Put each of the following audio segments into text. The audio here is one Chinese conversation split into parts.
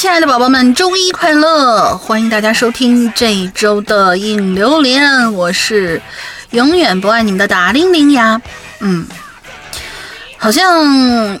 亲爱的宝宝们，周一快乐！欢迎大家收听这一周的影榴莲，我是永远不爱你们的达令令呀。嗯，好像。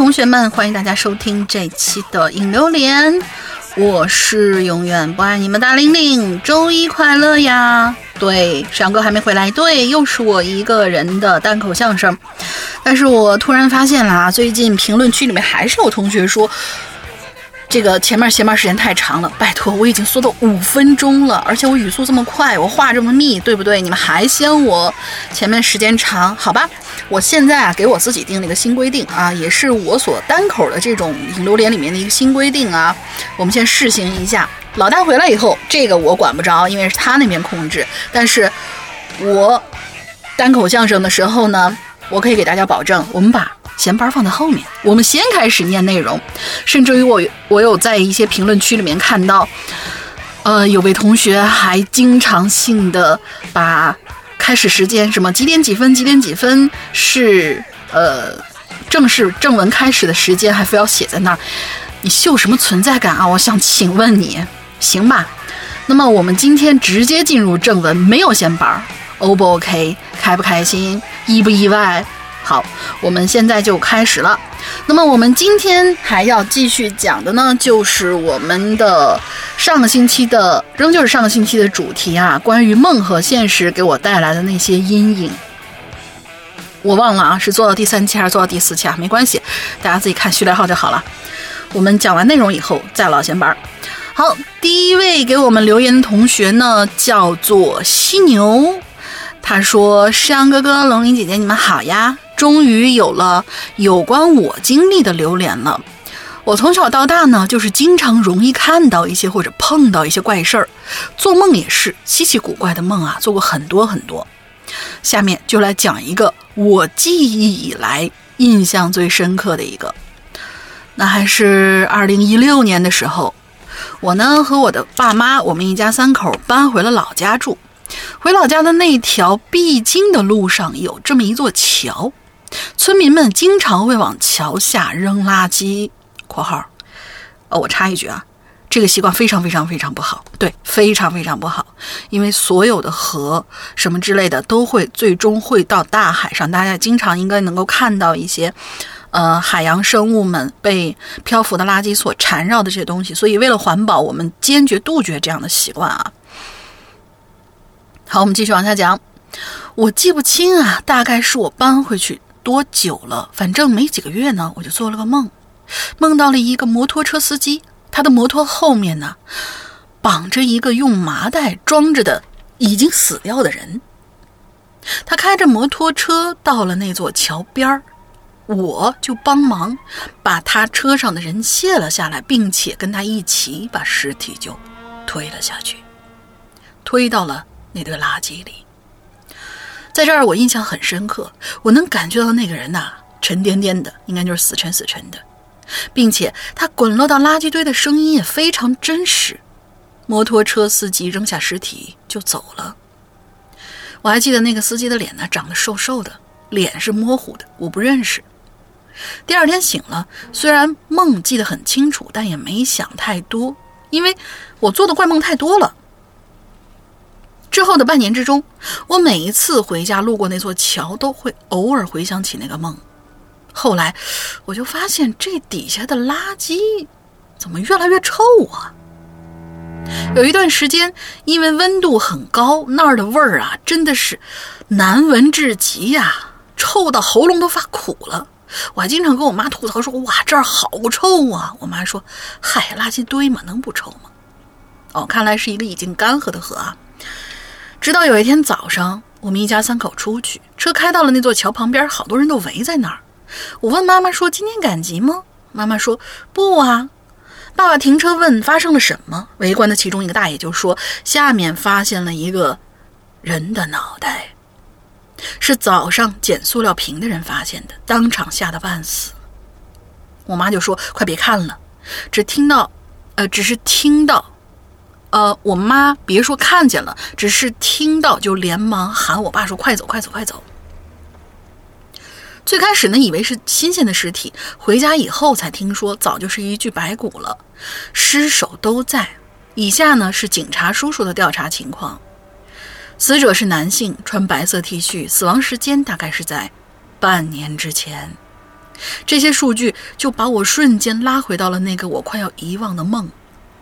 同学们，欢迎大家收听这期的影榴莲，我是永远不爱你们的玲玲，周一快乐呀！对，沈阳哥还没回来，对，又是我一个人的单口相声。但是我突然发现了啊，最近评论区里面还是有同学说。这个前面闲班时间太长了，拜托，我已经缩到五分钟了，而且我语速这么快，我话这么密，对不对？你们还嫌我前面时间长？好吧，我现在啊给我自己定了一个新规定啊，也是我所单口的这种引流连里面的一个新规定啊。我们先试行一下，老大回来以后，这个我管不着，因为是他那边控制。但是，我单口相声的时候呢，我可以给大家保证，我们把。闲班放在后面，我们先开始念内容。甚至于我，我有在一些评论区里面看到，呃，有位同学还经常性的把开始时间什么几点几分几点几分是呃正式正文开始的时间，还非要写在那儿。你秀什么存在感啊？我想请问你，行吧？那么我们今天直接进入正文，没有闲班，O 不 OK？开不开心？意不意外？好，我们现在就开始了。那么我们今天还要继续讲的呢，就是我们的上个星期的，仍旧是上个星期的主题啊，关于梦和现实给我带来的那些阴影。我忘了啊，是做到第三期还是做到第四期啊？没关系，大家自己看序列号就好了。我们讲完内容以后再老闲班。好，第一位给我们留言的同学呢，叫做犀牛，他说：“诗阳哥哥、龙鳞姐姐，你们好呀。”终于有了有关我经历的留言了。我从小到大呢，就是经常容易看到一些或者碰到一些怪事儿，做梦也是稀奇古怪的梦啊，做过很多很多。下面就来讲一个我记忆以来印象最深刻的一个，那还是二零一六年的时候，我呢和我的爸妈，我们一家三口搬回了老家住。回老家的那条必经的路上有这么一座桥。村民们经常会往桥下扔垃圾（括号）。呃，我插一句啊，这个习惯非常非常非常不好，对，非常非常不好。因为所有的河什么之类的都会最终会到大海上，大家经常应该能够看到一些，呃，海洋生物们被漂浮的垃圾所缠绕的这些东西。所以，为了环保，我们坚决杜绝这样的习惯啊。好，我们继续往下讲。我记不清啊，大概是我搬回去。多久了？反正没几个月呢，我就做了个梦，梦到了一个摩托车司机，他的摩托后面呢绑着一个用麻袋装着的已经死掉的人。他开着摩托车到了那座桥边儿，我就帮忙把他车上的人卸了下来，并且跟他一起把尸体就推了下去，推到了那堆垃圾里。在这儿，我印象很深刻。我能感觉到那个人呐，沉甸甸的，应该就是死沉死沉的，并且他滚落到垃圾堆的声音也非常真实。摩托车司机扔下尸体就走了。我还记得那个司机的脸呢，长得瘦瘦的，脸是模糊的，我不认识。第二天醒了，虽然梦记得很清楚，但也没想太多，因为我做的怪梦太多了。之后的半年之中，我每一次回家路过那座桥，都会偶尔回想起那个梦。后来，我就发现这底下的垃圾怎么越来越臭啊！有一段时间，因为温度很高，那儿的味儿啊，真的是难闻至极呀。臭到喉咙都发苦了。我还经常跟我妈吐槽说：“哇，这儿好臭啊！”我妈说：“嗨，垃圾堆嘛，能不臭吗？”哦，看来是一个已经干涸的河啊。直到有一天早上，我们一家三口出去，车开到了那座桥旁边，好多人都围在那儿。我问妈妈说：“今天赶集吗？”妈妈说：“不啊。”爸爸停车问：“发生了什么？”围观的其中一个大爷就说：“下面发现了一个人的脑袋。”是早上捡塑料瓶的人发现的，当场吓得半死。我妈就说：“快别看了，只听到，呃，只是听到，呃，我妈别说看见了，只是听到就连忙喊我爸说：快走，快走，快走。”最开始呢，以为是新鲜的尸体，回家以后才听说，早就是一具白骨了，尸首都在。以下呢是警察叔叔的调查情况。死者是男性，穿白色 T 恤，死亡时间大概是在半年之前。这些数据就把我瞬间拉回到了那个我快要遗忘的梦。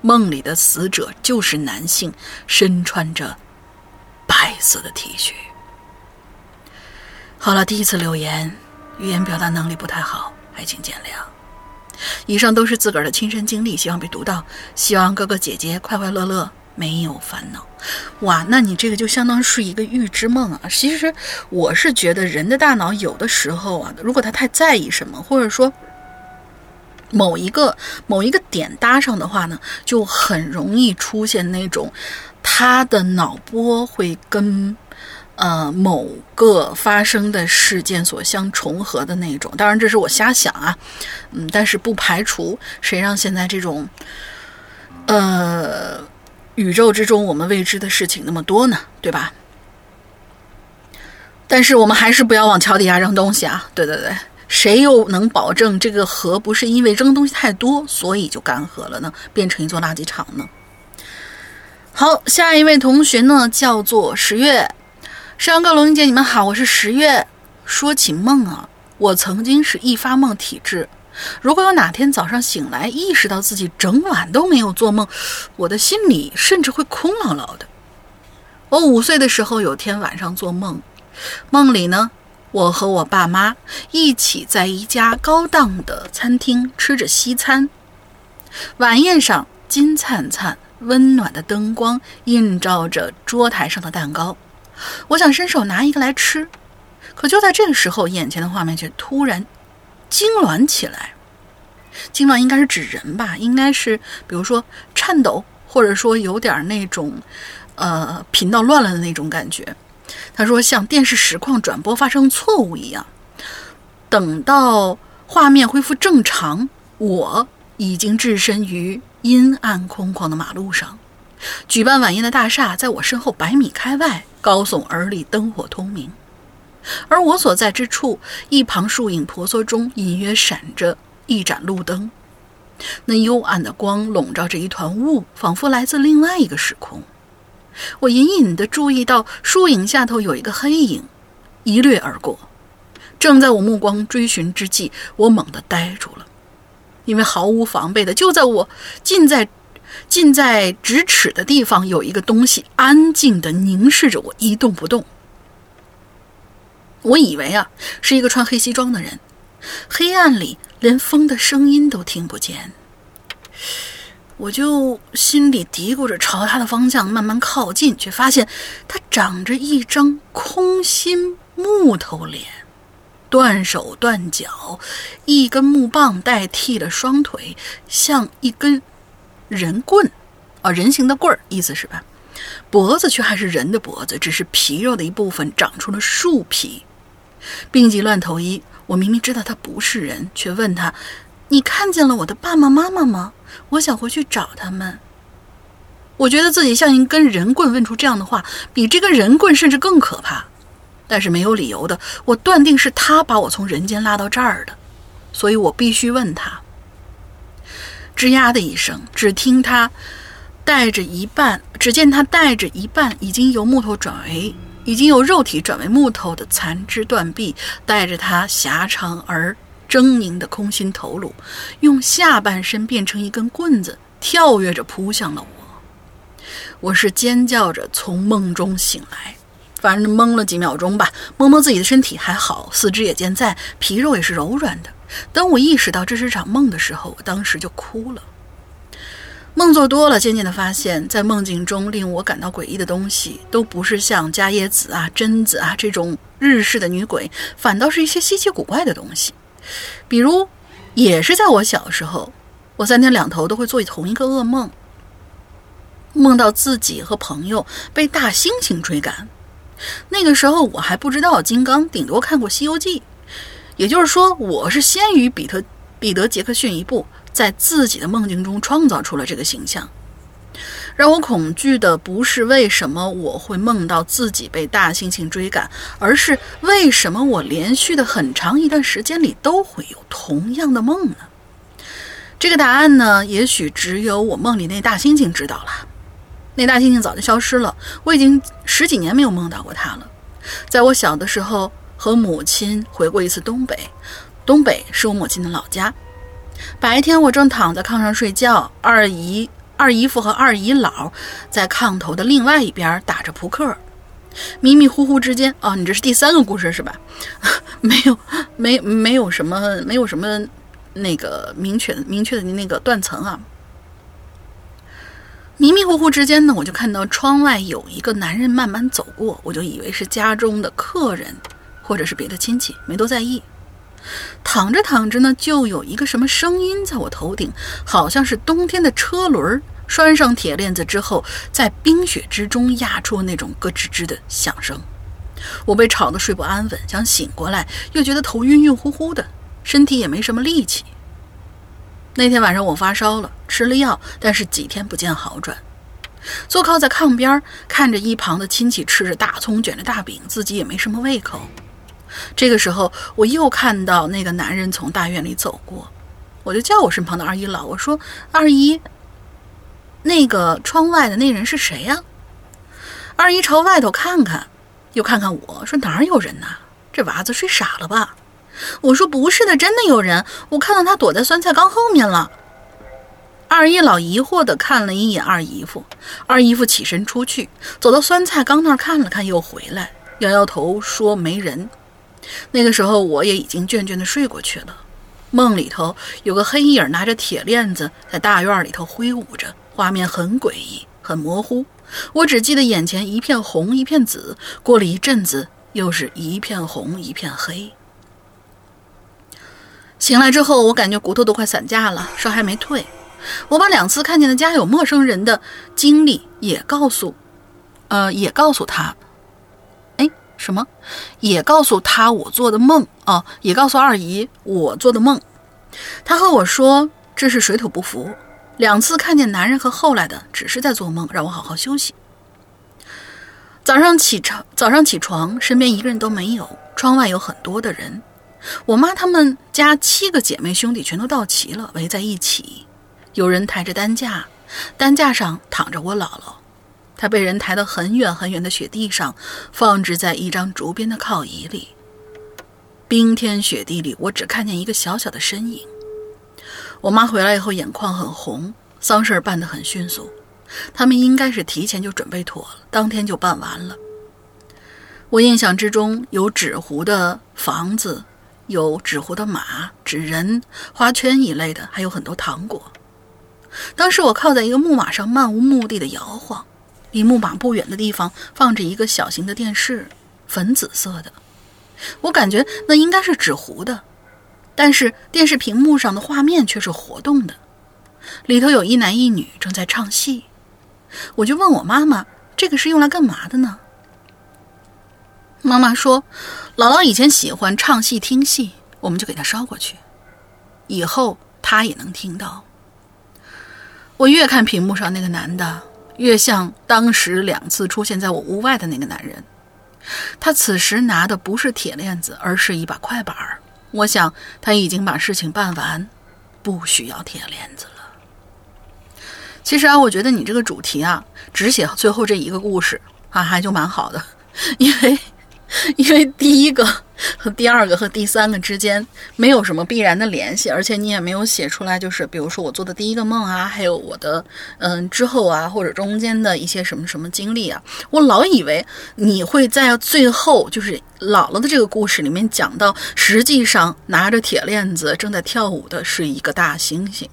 梦里的死者就是男性，身穿着白色的 T 恤。好了，第一次留言，语言表达能力不太好，还请见谅。以上都是自个儿的亲身经历，希望被读到，希望哥哥姐姐快快乐乐。没有烦恼，哇，那你这个就相当于是一个预知梦啊。其实我是觉得人的大脑有的时候啊，如果他太在意什么，或者说某一个某一个点搭上的话呢，就很容易出现那种他的脑波会跟呃某个发生的事件所相重合的那种。当然这是我瞎想啊，嗯，但是不排除谁让现在这种呃。宇宙之中，我们未知的事情那么多呢，对吧？但是我们还是不要往桥底下扔东西啊！对对对，谁又能保证这个河不是因为扔东西太多，所以就干涸了呢？变成一座垃圾场呢？好，下一位同学呢，叫做十月。山哥、龙英姐，你们好，我是十月。说起梦啊，我曾经是易发梦体质。如果有哪天早上醒来，意识到自己整晚都没有做梦，我的心里甚至会空落落的。我五岁的时候，有天晚上做梦，梦里呢，我和我爸妈一起在一家高档的餐厅吃着西餐，晚宴上金灿灿、温暖的灯光映照着桌台上的蛋糕，我想伸手拿一个来吃，可就在这个时候，眼前的画面却突然。痉挛起来，痉挛应该是指人吧？应该是，比如说颤抖，或者说有点那种，呃，频道乱了的那种感觉。他说像电视实况转播发生错误一样。等到画面恢复正常，我已经置身于阴暗空旷的马路上，举办晚宴的大厦在我身后百米开外，高耸而立，灯火通明。而我所在之处，一旁树影婆娑中，隐约闪着一盏路灯。那幽暗的光笼罩着一团雾，仿佛来自另外一个时空。我隐隐地注意到树影下头有一个黑影，一掠而过。正在我目光追寻之际，我猛地呆住了，因为毫无防备的，就在我近在近在咫尺的地方，有一个东西安静地凝视着我，一动不动。我以为啊，是一个穿黑西装的人，黑暗里连风的声音都听不见。我就心里嘀咕着，朝他的方向慢慢靠近，却发现他长着一张空心木头脸，断手断脚，一根木棒代替了双腿，像一根人棍，啊，人形的棍儿，意思是吧？脖子却还是人的脖子，只是皮肉的一部分长出了树皮。病急乱投医，我明明知道他不是人，却问他：“你看见了我的爸爸妈妈吗？我想回去找他们。”我觉得自己像一根人棍，问出这样的话，比这根人棍甚至更可怕。但是没有理由的，我断定是他把我从人间拉到这儿的，所以我必须问他。吱呀的一声，只听他带着一半，只见他带着一半已经由木头转为。已经由肉体转为木头的残肢断臂，带着他狭长而狰狞的空心头颅，用下半身变成一根棍子，跳跃着扑向了我。我是尖叫着从梦中醒来，反正懵了几秒钟吧，摸摸自己的身体还好，四肢也健在，皮肉也是柔软的。当我意识到这是场梦的时候，我当时就哭了。梦做多了，渐渐的发现，在梦境中令我感到诡异的东西，都不是像伽椰子啊、贞子啊这种日式的女鬼，反倒是一些稀奇古怪的东西。比如，也是在我小时候，我三天两头都会做同一个噩梦，梦到自己和朋友被大猩猩追赶。那个时候我还不知道金刚，顶多看过《西游记》，也就是说，我是先于比特彼得·杰克逊一步。在自己的梦境中创造出了这个形象，让我恐惧的不是为什么我会梦到自己被大猩猩追赶，而是为什么我连续的很长一段时间里都会有同样的梦呢？这个答案呢，也许只有我梦里那大猩猩知道了。那大猩猩早就消失了，我已经十几年没有梦到过它了。在我小的时候，和母亲回过一次东北，东北是我母亲的老家。白天我正躺在炕上睡觉，二姨、二姨夫和二姨姥在炕头的另外一边打着扑克。迷迷糊糊之间，哦，你这是第三个故事是吧？没有，没，没有什么，没有什么那个明确、明确的那个断层啊。迷迷糊糊之间呢，我就看到窗外有一个男人慢慢走过，我就以为是家中的客人，或者是别的亲戚，没多在意。躺着躺着呢，就有一个什么声音在我头顶，好像是冬天的车轮拴上铁链子之后，在冰雪之中压出那种咯吱吱的响声。我被吵得睡不安稳，想醒过来，又觉得头晕晕乎乎的，身体也没什么力气。那天晚上我发烧了，吃了药，但是几天不见好转。坐靠在炕边，看着一旁的亲戚吃着大葱卷着大饼，自己也没什么胃口。这个时候，我又看到那个男人从大院里走过，我就叫我身旁的二姨姥，我说：“二姨，那个窗外的那人是谁呀？”二姨朝外头看看，又看看我说：“哪儿有人呐？这娃子睡傻了吧？”我说：“不是的，真的有人，我看到他躲在酸菜缸后面了。”二姨老疑惑地看了一眼二姨夫，二姨夫起身出去，走到酸菜缸那儿看了看，又回来，摇摇头说：“没人。”那个时候我也已经倦倦地睡过去了，梦里头有个黑影拿着铁链子在大院里头挥舞着，画面很诡异，很模糊。我只记得眼前一片红一片紫，过了一阵子又是一片红一片黑。醒来之后，我感觉骨头都快散架了，烧还没退。我把两次看见的家有陌生人的经历也告诉，呃，也告诉他。什么？也告诉他我做的梦啊！也告诉二姨我做的梦。他和我说这是水土不服，两次看见男人和后来的只是在做梦，让我好好休息。早上起床，早上起床，身边一个人都没有，窗外有很多的人。我妈他们家七个姐妹兄弟全都到齐了，围在一起。有人抬着担架，担架上躺着我姥姥。他被人抬到很远很远的雪地上，放置在一张竹编的靠椅里。冰天雪地里，我只看见一个小小的身影。我妈回来以后，眼眶很红，丧事儿办得很迅速。他们应该是提前就准备妥了，当天就办完了。我印象之中有纸糊的房子，有纸糊的马、纸人、花圈一类的，还有很多糖果。当时我靠在一个木马上，漫无目的的摇晃。离木马不远的地方放着一个小型的电视，粉紫色的。我感觉那应该是纸糊的，但是电视屏幕上的画面却是活动的，里头有一男一女正在唱戏。我就问我妈妈：“这个是用来干嘛的呢？”妈妈说：“姥姥以前喜欢唱戏听戏，我们就给她捎过去，以后她也能听到。”我越看屏幕上那个男的。越像当时两次出现在我屋外的那个男人，他此时拿的不是铁链子，而是一把快板儿。我想他已经把事情办完，不需要铁链子了。其实啊，我觉得你这个主题啊，只写最后这一个故事啊，还就蛮好的，因为因为第一个和第二个和第三个之间没有什么必然的联系，而且你也没有写出来，就是比如说我做的第一个梦啊，还有我的嗯之后啊，或者中间的一些什么什么经历啊，我老以为你会在最后就是姥姥的这个故事里面讲到，实际上拿着铁链子正在跳舞的是一个大猩猩。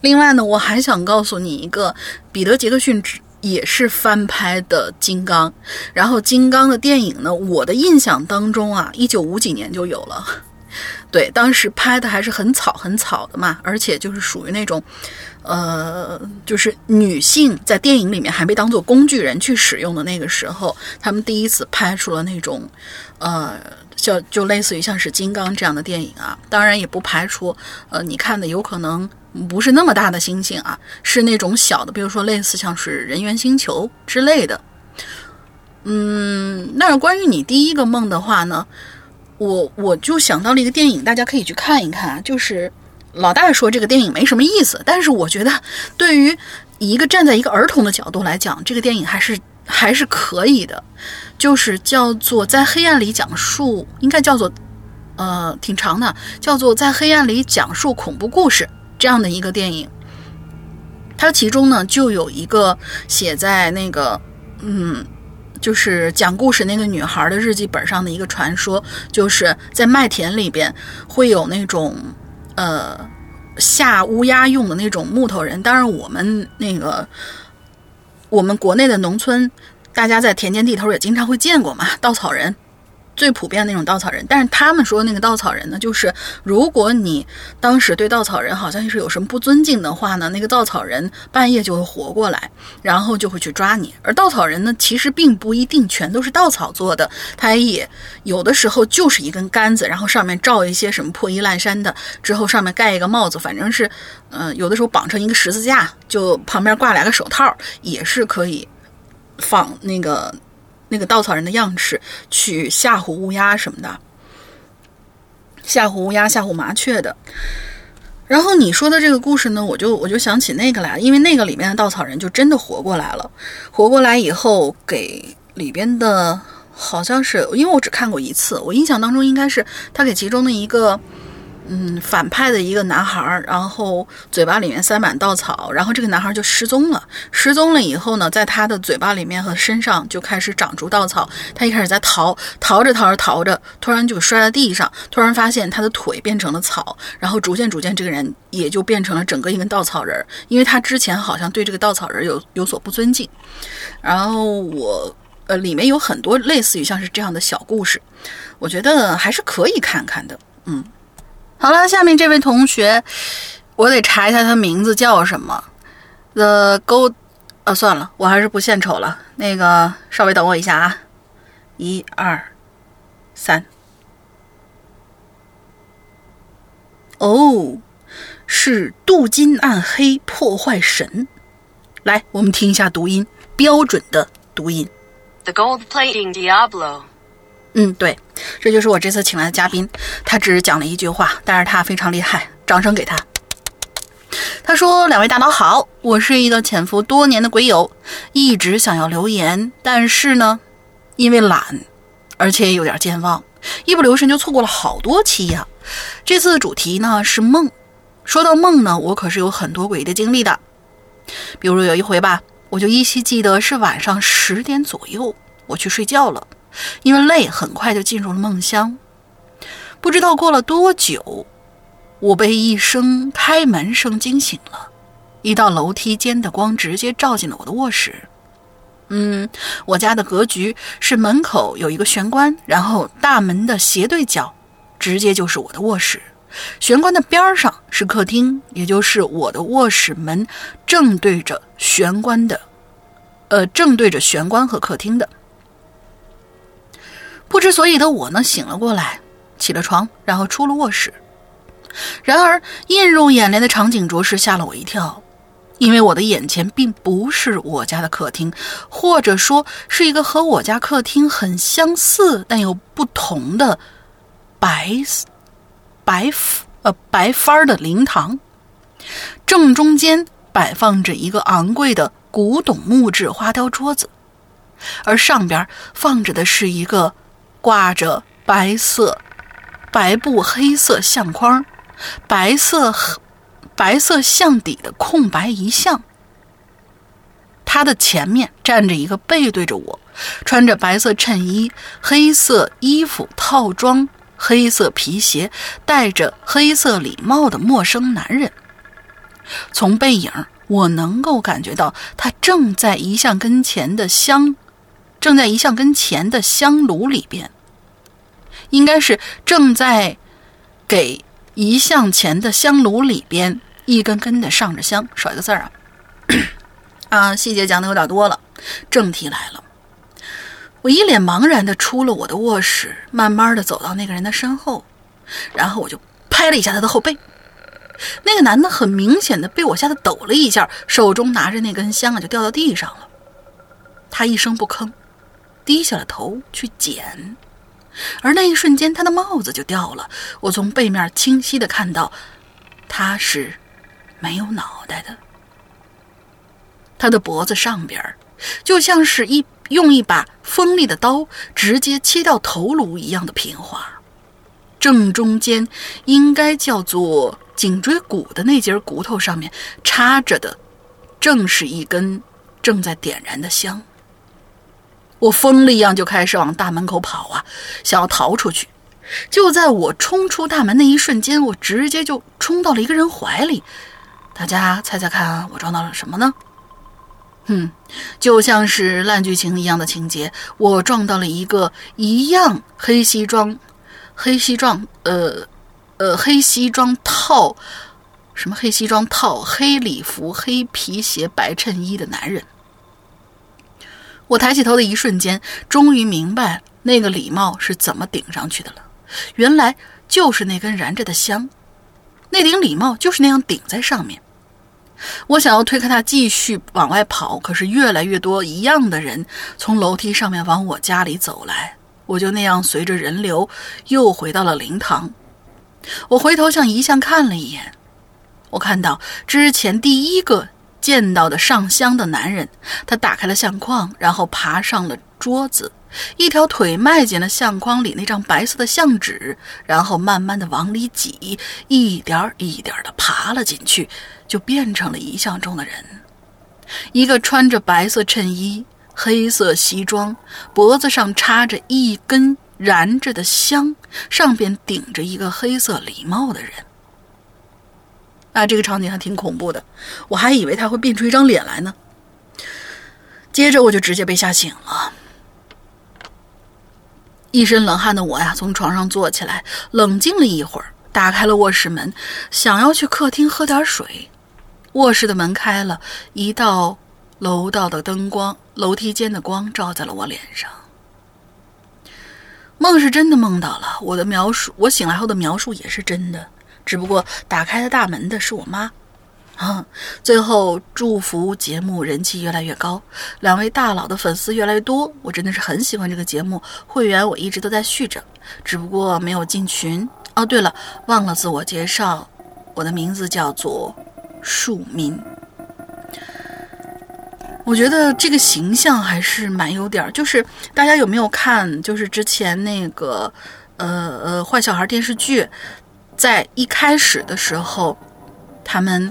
另外呢，我还想告诉你一个，彼得·杰克逊也是翻拍的《金刚》，然后《金刚》的电影呢，我的印象当中啊，一九五几年就有了，对，当时拍的还是很草很草的嘛，而且就是属于那种，呃，就是女性在电影里面还被当做工具人去使用的那个时候，他们第一次拍出了那种，呃。就就类似于像是金刚这样的电影啊，当然也不排除，呃，你看的有可能不是那么大的星星啊，是那种小的，比如说类似像是人猿星球之类的。嗯，那关于你第一个梦的话呢，我我就想到了一个电影，大家可以去看一看。就是老大说这个电影没什么意思，但是我觉得对于一个站在一个儿童的角度来讲，这个电影还是还是可以的。就是叫做在黑暗里讲述，应该叫做，呃，挺长的，叫做在黑暗里讲述恐怖故事这样的一个电影。它其中呢就有一个写在那个，嗯，就是讲故事那个女孩的日记本上的一个传说，就是在麦田里边会有那种，呃，下乌鸦用的那种木头人。当然，我们那个我们国内的农村。大家在田间地头也经常会见过嘛，稻草人，最普遍的那种稻草人。但是他们说那个稻草人呢，就是如果你当时对稻草人好像是有什么不尊敬的话呢，那个稻草人半夜就会活过来，然后就会去抓你。而稻草人呢，其实并不一定全都是稻草做的，他也有的时候就是一根杆子，然后上面罩一些什么破衣烂衫的，之后上面盖一个帽子，反正是，嗯，有的时候绑成一个十字架，就旁边挂两个手套，也是可以。仿那个那个稻草人的样式去吓唬乌鸦什么的，吓唬乌鸦、吓唬麻雀的。然后你说的这个故事呢，我就我就想起那个来了，因为那个里面的稻草人就真的活过来了。活过来以后，给里边的好像是，因为我只看过一次，我印象当中应该是他给其中的一个。嗯，反派的一个男孩，然后嘴巴里面塞满稻草，然后这个男孩就失踪了。失踪了以后呢，在他的嘴巴里面和身上就开始长出稻草。他一开始在逃，逃着逃着逃着，突然就摔在地上，突然发现他的腿变成了草，然后逐渐逐渐，这个人也就变成了整个一根稻草人。因为他之前好像对这个稻草人有有所不尊敬。然后我呃，里面有很多类似于像是这样的小故事，我觉得还是可以看看的。嗯。好了，下面这位同学，我得查一下他名字叫什么。The Gold，呃，算了，我还是不献丑了。那个，稍微等我一下啊，一二三。哦，是镀金暗黑破坏神。来，我们听一下读音，标准的读音。The Gold Plating Diablo。嗯，对，这就是我这次请来的嘉宾。他只讲了一句话，但是他非常厉害，掌声给他。他说：“两位大佬好，我是一个潜伏多年的鬼友，一直想要留言，但是呢，因为懒，而且有点健忘，一不留神就错过了好多期呀。这次的主题呢是梦。说到梦呢，我可是有很多诡异的经历的。比如有一回吧，我就依稀记得是晚上十点左右，我去睡觉了。”因为累，很快就进入了梦乡。不知道过了多久，我被一声开门声惊醒了。一道楼梯间的光直接照进了我的卧室。嗯，我家的格局是门口有一个玄关，然后大门的斜对角直接就是我的卧室。玄关的边上是客厅，也就是我的卧室门正对着玄关的，呃，正对着玄关和客厅的。不知所以的我呢，醒了过来，起了床，然后出了卧室。然而映入眼帘的场景着实吓了我一跳，因为我的眼前并不是我家的客厅，或者说是一个和我家客厅很相似但又不同的白白呃白帆的灵堂，正中间摆放着一个昂贵的古董木质花雕桌子，而上边放着的是一个。挂着白色白布黑色相框，白色白色相底的空白遗像。他的前面站着一个背对着我，穿着白色衬衣、黑色衣服套装、黑色皮鞋、戴着黑色礼帽的陌生男人。从背影，我能够感觉到他正在遗像跟前的香，正在遗像跟前的香炉里边，应该是正在给遗像前的香炉里边一根根的上着香。少一个字儿啊。啊，细节讲的有点多了，正题来了。我一脸茫然的出了我的卧室，慢慢的走到那个人的身后，然后我就拍了一下他的后背。那个男的很明显的被我吓得抖了一下，手中拿着那根香啊就掉到地上了。他一声不吭，低下了头去捡，而那一瞬间他的帽子就掉了。我从背面清晰的看到，他是没有脑袋的。他的脖子上边，就像是一用一把锋利的刀直接切掉头颅一样的平滑，正中间应该叫做颈椎骨的那节骨头上面插着的，正是一根正在点燃的香。我疯了一样就开始往大门口跑啊，想要逃出去。就在我冲出大门那一瞬间，我直接就冲到了一个人怀里。大家猜猜看，我撞到了什么呢？嗯，就像是烂剧情一样的情节，我撞到了一个一样黑西装、黑西装，呃，呃，黑西装套什么黑西装套黑礼服、黑皮鞋、白衬衣的男人。我抬起头的一瞬间，终于明白那个礼帽是怎么顶上去的了。原来就是那根燃着的香，那顶礼帽就是那样顶在上面。我想要推开他，继续往外跑，可是越来越多一样的人从楼梯上面往我家里走来，我就那样随着人流又回到了灵堂。我回头向遗像看了一眼，我看到之前第一个见到的上香的男人，他打开了相框，然后爬上了桌子，一条腿迈进了相框里那张白色的相纸，然后慢慢的往里挤，一点一点的爬了进去。就变成了遗像中的人，一个穿着白色衬衣、黑色西装，脖子上插着一根燃着的香，上边顶着一个黑色礼帽的人。啊，这个场景还挺恐怖的，我还以为他会变出一张脸来呢。接着我就直接被吓醒了，一身冷汗的我呀，从床上坐起来，冷静了一会儿，打开了卧室门，想要去客厅喝点水。卧室的门开了，一道楼道的灯光，楼梯间的光照在了我脸上。梦是真的梦到了，我的描述，我醒来后的描述也是真的，只不过打开了大门的是我妈。啊，最后祝福节目人气越来越高，两位大佬的粉丝越来越多，我真的是很喜欢这个节目，会员我一直都在续着，只不过没有进群。哦，对了，忘了自我介绍，我的名字叫做。庶民，我觉得这个形象还是蛮有点儿。就是大家有没有看？就是之前那个，呃呃，坏小孩电视剧，在一开始的时候，他们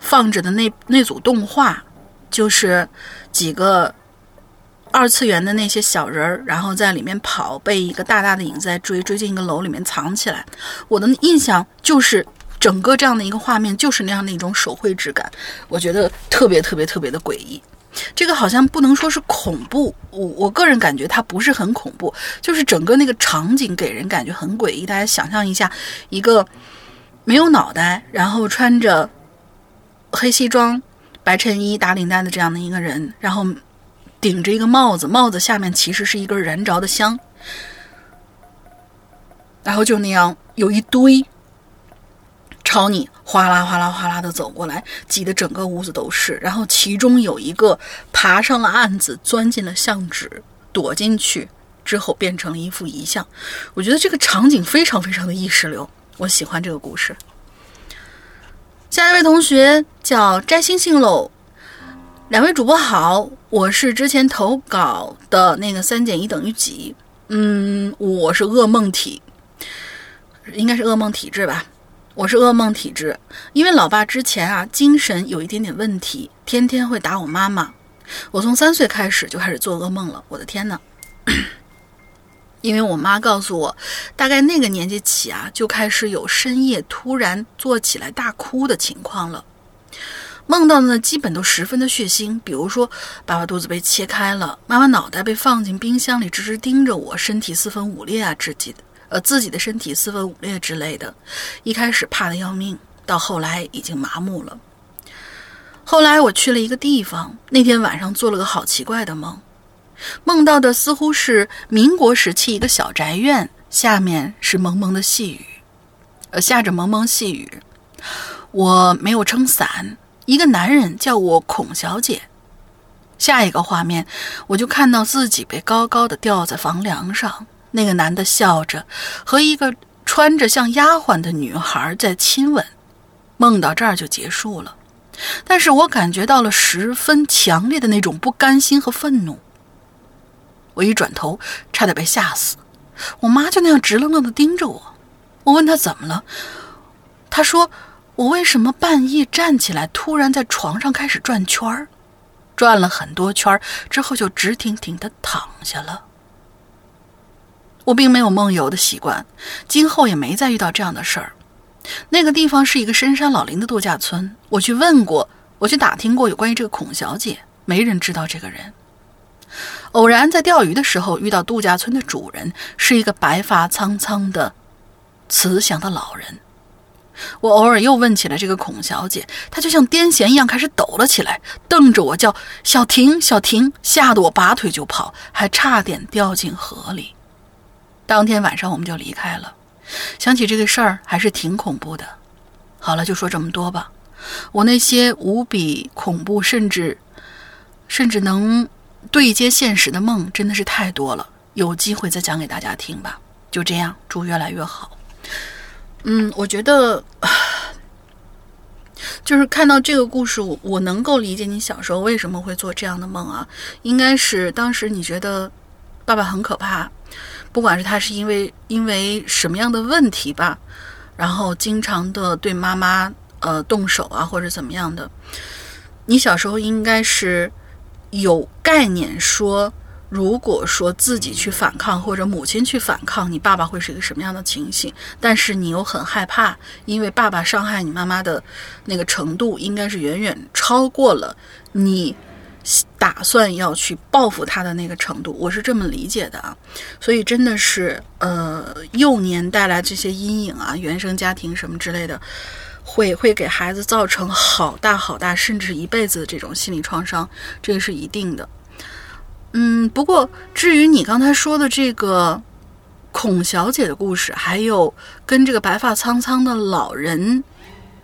放着的那那组动画，就是几个二次元的那些小人儿，然后在里面跑，被一个大大的影子在追，追进一个楼里面藏起来。我的印象就是。整个这样的一个画面就是那样的一种手绘质感，我觉得特别特别特别的诡异。这个好像不能说是恐怖，我我个人感觉它不是很恐怖，就是整个那个场景给人感觉很诡异。大家想象一下，一个没有脑袋，然后穿着黑西装、白衬衣、打领带的这样的一个人，然后顶着一个帽子，帽子下面其实是一根燃着的香，然后就那样有一堆。朝你哗啦哗啦哗啦的走过来，挤得整个屋子都是。然后其中有一个爬上了案子，钻进了相纸，躲进去之后变成了一副遗像。我觉得这个场景非常非常的意识流，我喜欢这个故事。下一位同学叫摘星星喽，两位主播好，我是之前投稿的那个三减一等于几。嗯，我是噩梦体，应该是噩梦体质吧。我是噩梦体质，因为老爸之前啊精神有一点点问题，天天会打我妈妈。我从三岁开始就开始做噩梦了，我的天呐！因为我妈告诉我，大概那个年纪起啊，就开始有深夜突然坐起来大哭的情况了。梦到的呢，基本都十分的血腥，比如说爸爸肚子被切开了，妈妈脑袋被放进冰箱里，直直盯着我，身体四分五裂啊，自己的呃自己的身体四分五裂之类的。一开始怕的要命，到后来已经麻木了。后来我去了一个地方，那天晚上做了个好奇怪的梦，梦到的似乎是民国时期一个小宅院，下面是蒙蒙的细雨，呃下着蒙蒙细雨，我没有撑伞。一个男人叫我孔小姐。下一个画面，我就看到自己被高高的吊在房梁上，那个男的笑着，和一个穿着像丫鬟的女孩在亲吻。梦到这儿就结束了，但是我感觉到了十分强烈的那种不甘心和愤怒。我一转头，差点被吓死。我妈就那样直愣愣的盯着我。我问她怎么了，她说。我为什么半夜站起来，突然在床上开始转圈儿，转了很多圈儿之后就直挺挺的躺下了。我并没有梦游的习惯，今后也没再遇到这样的事儿。那个地方是一个深山老林的度假村，我去问过，我去打听过有关于这个孔小姐，没人知道这个人。偶然在钓鱼的时候遇到度假村的主人，是一个白发苍苍的、慈祥的老人。我偶尔又问起了这个孔小姐，她就像癫痫一样开始抖了起来，瞪着我叫小婷，小婷，吓得我拔腿就跑，还差点掉进河里。当天晚上我们就离开了。想起这个事儿还是挺恐怖的。好了，就说这么多吧。我那些无比恐怖，甚至甚至能对接现实的梦，真的是太多了。有机会再讲给大家听吧。就这样，祝越来越好。嗯，我觉得就是看到这个故事，我能够理解你小时候为什么会做这样的梦啊。应该是当时你觉得爸爸很可怕，不管是他是因为因为什么样的问题吧，然后经常的对妈妈呃动手啊或者怎么样的，你小时候应该是有概念说。如果说自己去反抗，或者母亲去反抗，你爸爸会是一个什么样的情形？但是你又很害怕，因为爸爸伤害你妈妈的那个程度，应该是远远超过了你打算要去报复他的那个程度。我是这么理解的啊，所以真的是，呃，幼年带来这些阴影啊，原生家庭什么之类的，会会给孩子造成好大好大，甚至一辈子的这种心理创伤，这个是一定的。嗯，不过至于你刚才说的这个孔小姐的故事，还有跟这个白发苍苍的老人，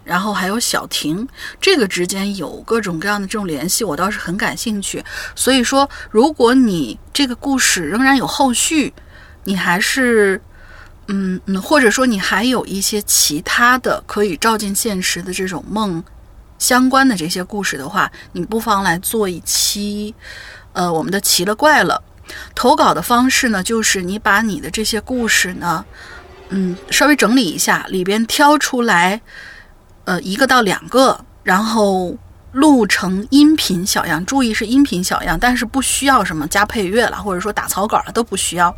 然后还有小婷，这个之间有各种各样的这种联系，我倒是很感兴趣。所以说，如果你这个故事仍然有后续，你还是嗯嗯，或者说你还有一些其他的可以照进现实的这种梦相关的这些故事的话，你不妨来做一期。呃，我们的奇了怪了，投稿的方式呢，就是你把你的这些故事呢，嗯，稍微整理一下，里边挑出来，呃，一个到两个，然后录成音频小样，注意是音频小样，但是不需要什么加配乐了，或者说打草稿了都不需要，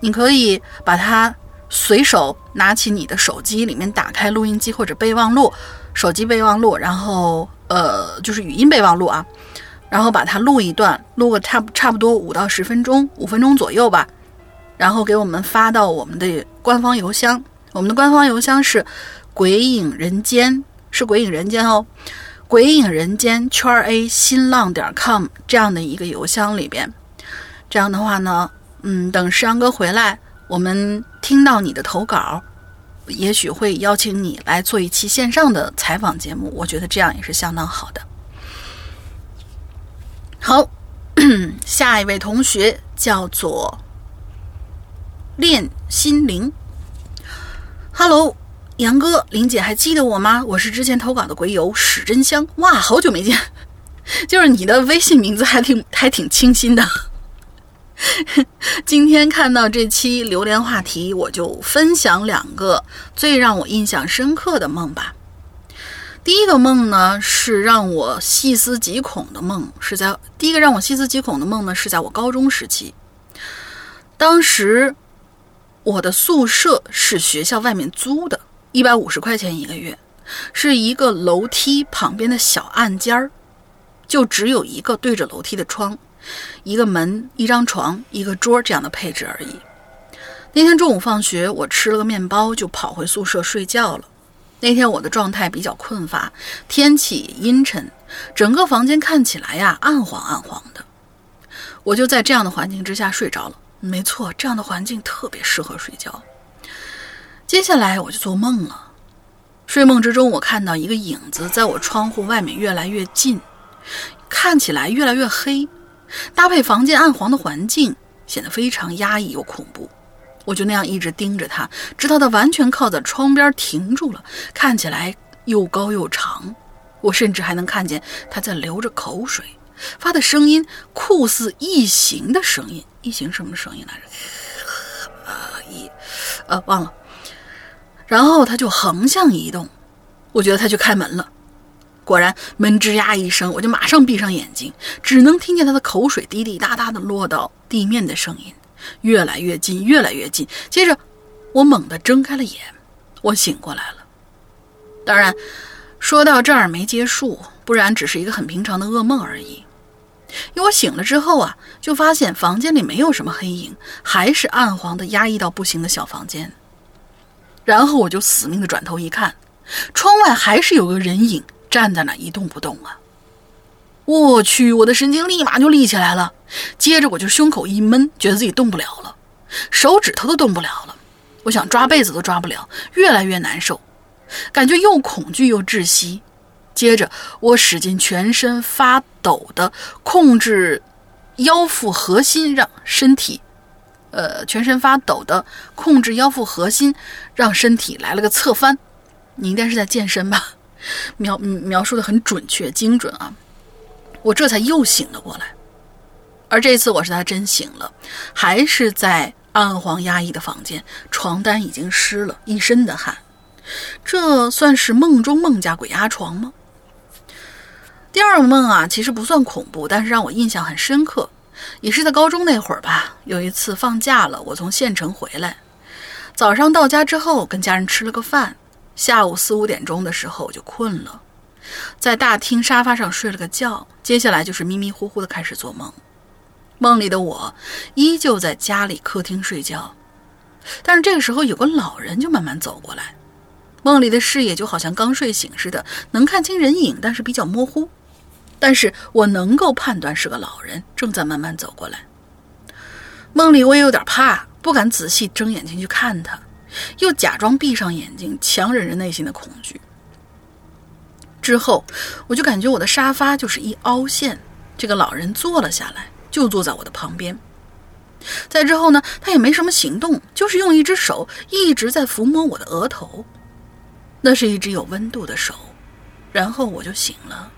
你可以把它随手拿起你的手机，里面打开录音机或者备忘录，手机备忘录，然后呃，就是语音备忘录啊。然后把它录一段，录个差差不多五到十分钟，五分钟左右吧。然后给我们发到我们的官方邮箱，我们的官方邮箱是“鬼影人间”，是“鬼影人间”哦，“鬼影人间”圈 A 新浪点 com 这样的一个邮箱里边。这样的话呢，嗯，等石阳哥回来，我们听到你的投稿，也许会邀请你来做一期线上的采访节目。我觉得这样也是相当好的。好，下一位同学叫做练心灵。Hello，杨哥、林姐还记得我吗？我是之前投稿的鬼友史真香。哇，好久没见，就是你的微信名字还挺还挺清新的。今天看到这期榴莲话题，我就分享两个最让我印象深刻的梦吧。第一个梦呢，是让我细思极恐的梦，是在第一个让我细思极恐的梦呢，是在我高中时期。当时我的宿舍是学校外面租的，一百五十块钱一个月，是一个楼梯旁边的小暗间儿，就只有一个对着楼梯的窗，一个门，一张床，一个桌这样的配置而已。那天中午放学，我吃了个面包，就跑回宿舍睡觉了。那天我的状态比较困乏，天气阴沉，整个房间看起来呀暗黄暗黄的。我就在这样的环境之下睡着了。没错，这样的环境特别适合睡觉。接下来我就做梦了，睡梦之中我看到一个影子在我窗户外面越来越近，看起来越来越黑，搭配房间暗黄的环境，显得非常压抑又恐怖。我就那样一直盯着他，直到他完全靠在窗边停住了，看起来又高又长。我甚至还能看见他在流着口水，发的声音酷似异形的声音。异形什么声音来着？啊，一，呃，忘了。然后他就横向移动，我觉得他就开门了。果然，门吱呀一声，我就马上闭上眼睛，只能听见他的口水滴滴答答的落到地面的声音。越来越近，越来越近。接着，我猛地睁开了眼，我醒过来了。当然，说到这儿没结束，不然只是一个很平常的噩梦而已。因为我醒了之后啊，就发现房间里没有什么黑影，还是暗黄的、压抑到不行的小房间。然后我就死命的转头一看，窗外还是有个人影站在那一动不动啊。我去，我的神经立马就立起来了。接着我就胸口一闷，觉得自己动不了了，手指头都动不了了。我想抓被子都抓不了，越来越难受，感觉又恐惧又窒息。接着我使劲全身发抖的控制腰腹核心，让身体，呃，全身发抖的控制腰腹核心，让身体来了个侧翻。你应该是在健身吧？描描述的很准确精准啊！我这才又醒了过来，而这次我是他真醒了，还是在暗黄压抑的房间，床单已经湿了，一身的汗，这算是梦中梦加鬼压床吗？第二个梦啊，其实不算恐怖，但是让我印象很深刻，也是在高中那会儿吧。有一次放假了，我从县城回来，早上到家之后跟家人吃了个饭，下午四五点钟的时候我就困了。在大厅沙发上睡了个觉，接下来就是迷迷糊糊的开始做梦。梦里的我依旧在家里客厅睡觉，但是这个时候有个老人就慢慢走过来。梦里的视野就好像刚睡醒似的，能看清人影，但是比较模糊。但是我能够判断是个老人正在慢慢走过来。梦里我也有点怕，不敢仔细睁眼睛去看他，又假装闭上眼睛，强忍着内心的恐惧。之后，我就感觉我的沙发就是一凹陷，这个老人坐了下来，就坐在我的旁边。在之后呢，他也没什么行动，就是用一只手一直在抚摸我的额头，那是一只有温度的手。然后我就醒了。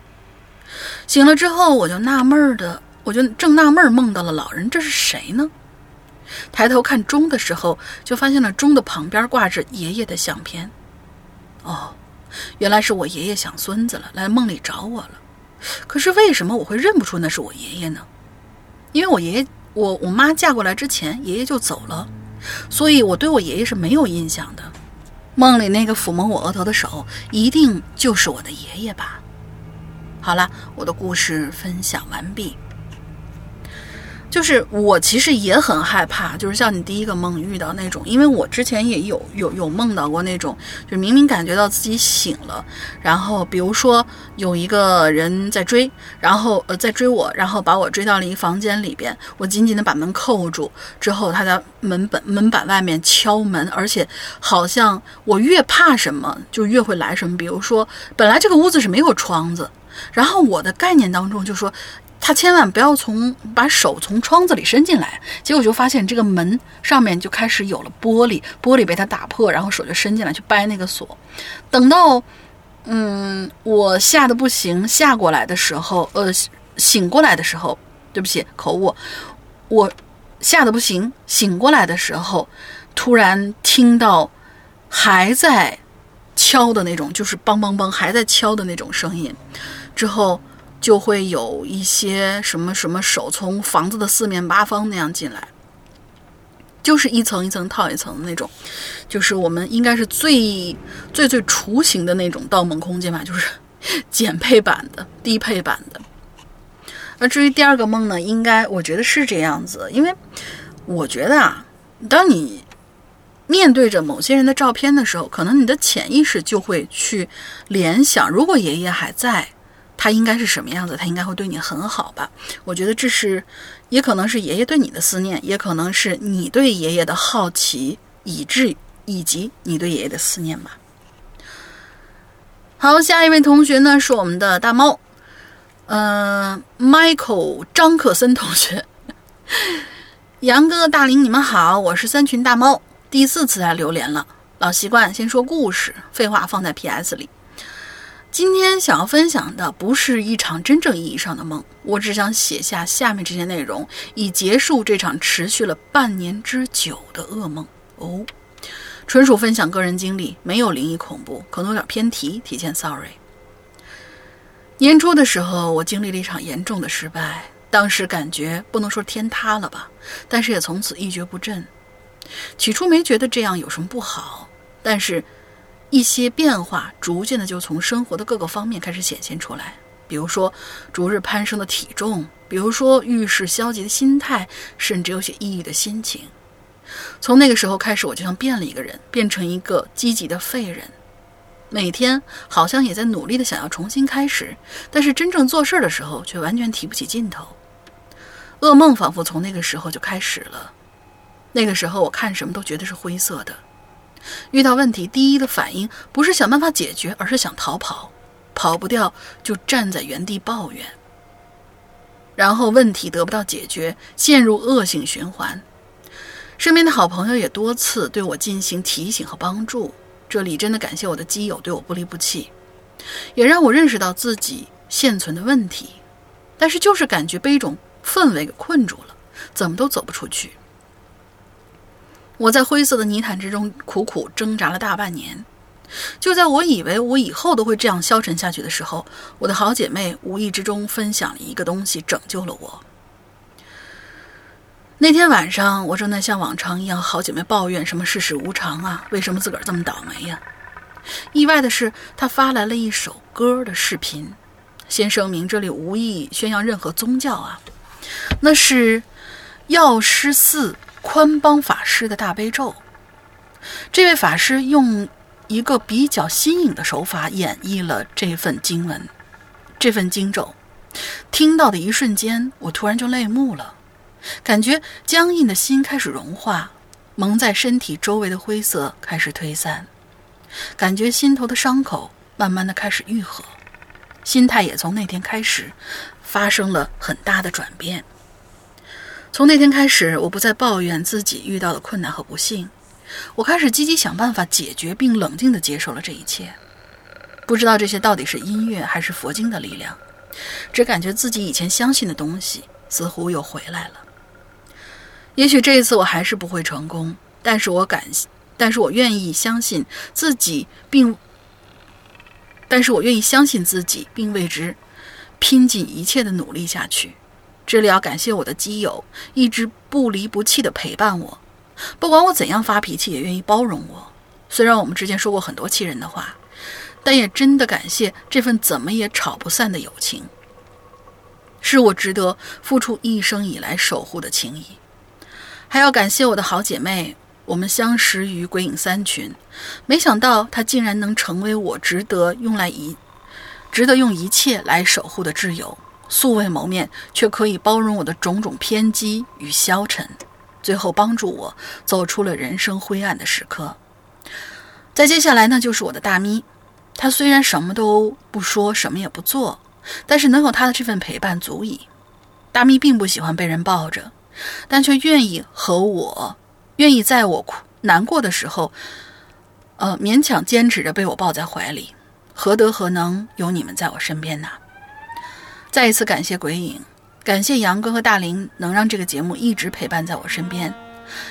醒了之后，我就纳闷的，我就正纳闷梦到了老人，这是谁呢？抬头看钟的时候，就发现了钟的旁边挂着爷爷的相片。哦。原来是我爷爷想孙子了，来梦里找我了。可是为什么我会认不出那是我爷爷呢？因为我爷爷，我我妈嫁过来之前，爷爷就走了，所以我对我爷爷是没有印象的。梦里那个抚摸我额头的手，一定就是我的爷爷吧？好了，我的故事分享完毕。就是我其实也很害怕，就是像你第一个梦遇到那种，因为我之前也有有有梦到过那种，就明明感觉到自己醒了，然后比如说有一个人在追，然后呃在追我，然后把我追到了一个房间里边，我紧紧的把门扣住，之后他在门板门板外面敲门，而且好像我越怕什么就越会来什么，比如说本来这个屋子是没有窗子，然后我的概念当中就说。他千万不要从把手从窗子里伸进来，结果就发现这个门上面就开始有了玻璃，玻璃被他打破，然后手就伸进来去掰那个锁。等到，嗯，我吓得不行，吓过来的时候，呃，醒过来的时候，对不起，口误，我吓得不行，醒过来的时候，突然听到还在敲的那种，就是梆梆梆还在敲的那种声音，之后就会有一些什么什么手从房子的四面八方那样进来。就是一层一层套一层的那种，就是我们应该是最最最雏形的那种盗梦空间吧，就是减配版的、低配版的。而至于第二个梦呢，应该我觉得是这样子，因为我觉得啊，当你面对着某些人的照片的时候，可能你的潜意识就会去联想，如果爷爷还在。他应该是什么样子？他应该会对你很好吧？我觉得这是，也可能是爷爷对你的思念，也可能是你对爷爷的好奇，以致以及你对爷爷的思念吧。好，下一位同学呢是我们的大猫，嗯，Michael 张克森同学，杨哥、大林，你们好，我是三群大猫，第四次来留言了。老习惯，先说故事，废话放在 P.S 里。今天想要分享的不是一场真正意义上的梦，我只想写下下面这些内容，以结束这场持续了半年之久的噩梦。哦，纯属分享个人经历，没有灵异恐怖，可能有点偏题，提前 sorry。年初的时候，我经历了一场严重的失败，当时感觉不能说天塌了吧，但是也从此一蹶不振。起初没觉得这样有什么不好，但是。一些变化逐渐的就从生活的各个方面开始显现出来，比如说逐日攀升的体重，比如说遇事消极的心态，甚至有些抑郁的心情。从那个时候开始，我就像变了一个人，变成一个积极的废人，每天好像也在努力的想要重新开始，但是真正做事的时候却完全提不起劲头。噩梦仿佛从那个时候就开始了，那个时候我看什么都觉得是灰色的。遇到问题，第一的反应不是想办法解决，而是想逃跑。跑不掉，就站在原地抱怨。然后问题得不到解决，陷入恶性循环。身边的好朋友也多次对我进行提醒和帮助。这里真的感谢我的基友对我不离不弃，也让我认识到自己现存的问题。但是就是感觉被一种氛围给困住了，怎么都走不出去。我在灰色的泥潭之中苦苦挣扎了大半年，就在我以为我以后都会这样消沉下去的时候，我的好姐妹无意之中分享了一个东西，拯救了我。那天晚上，我正在像往常一样，好姐妹抱怨什么世事无常啊，为什么自个儿这么倒霉呀？意外的是，她发来了一首歌的视频。先声明，这里无意宣扬任何宗教啊，那是药师寺。宽邦法师的大悲咒，这位法师用一个比较新颖的手法演绎了这份经文，这份经咒。听到的一瞬间，我突然就泪目了，感觉僵硬的心开始融化，蒙在身体周围的灰色开始推散，感觉心头的伤口慢慢的开始愈合，心态也从那天开始发生了很大的转变。从那天开始，我不再抱怨自己遇到的困难和不幸，我开始积极想办法解决，并冷静地接受了这一切。不知道这些到底是音乐还是佛经的力量，只感觉自己以前相信的东西似乎又回来了。也许这一次我还是不会成功，但是我感，但是我愿意相信自己，并，但是我愿意相信自己，并为之拼尽一切的努力下去。这里要感谢我的基友，一直不离不弃的陪伴我，不管我怎样发脾气，也愿意包容我。虽然我们之间说过很多气人的话，但也真的感谢这份怎么也吵不散的友情，是我值得付出一生以来守护的情谊。还要感谢我的好姐妹，我们相识于鬼影三群，没想到她竟然能成为我值得用来一，值得用一切来守护的挚友。素未谋面，却可以包容我的种种偏激与消沉，最后帮助我走出了人生灰暗的时刻。再接下来呢，就是我的大咪，他虽然什么都不说，什么也不做，但是能有他的这份陪伴足矣。大咪并不喜欢被人抱着，但却愿意和我，愿意在我哭难过的时候，呃，勉强坚持着被我抱在怀里。何德何能有你们在我身边呢？再一次感谢鬼影，感谢杨哥和大林能让这个节目一直陪伴在我身边，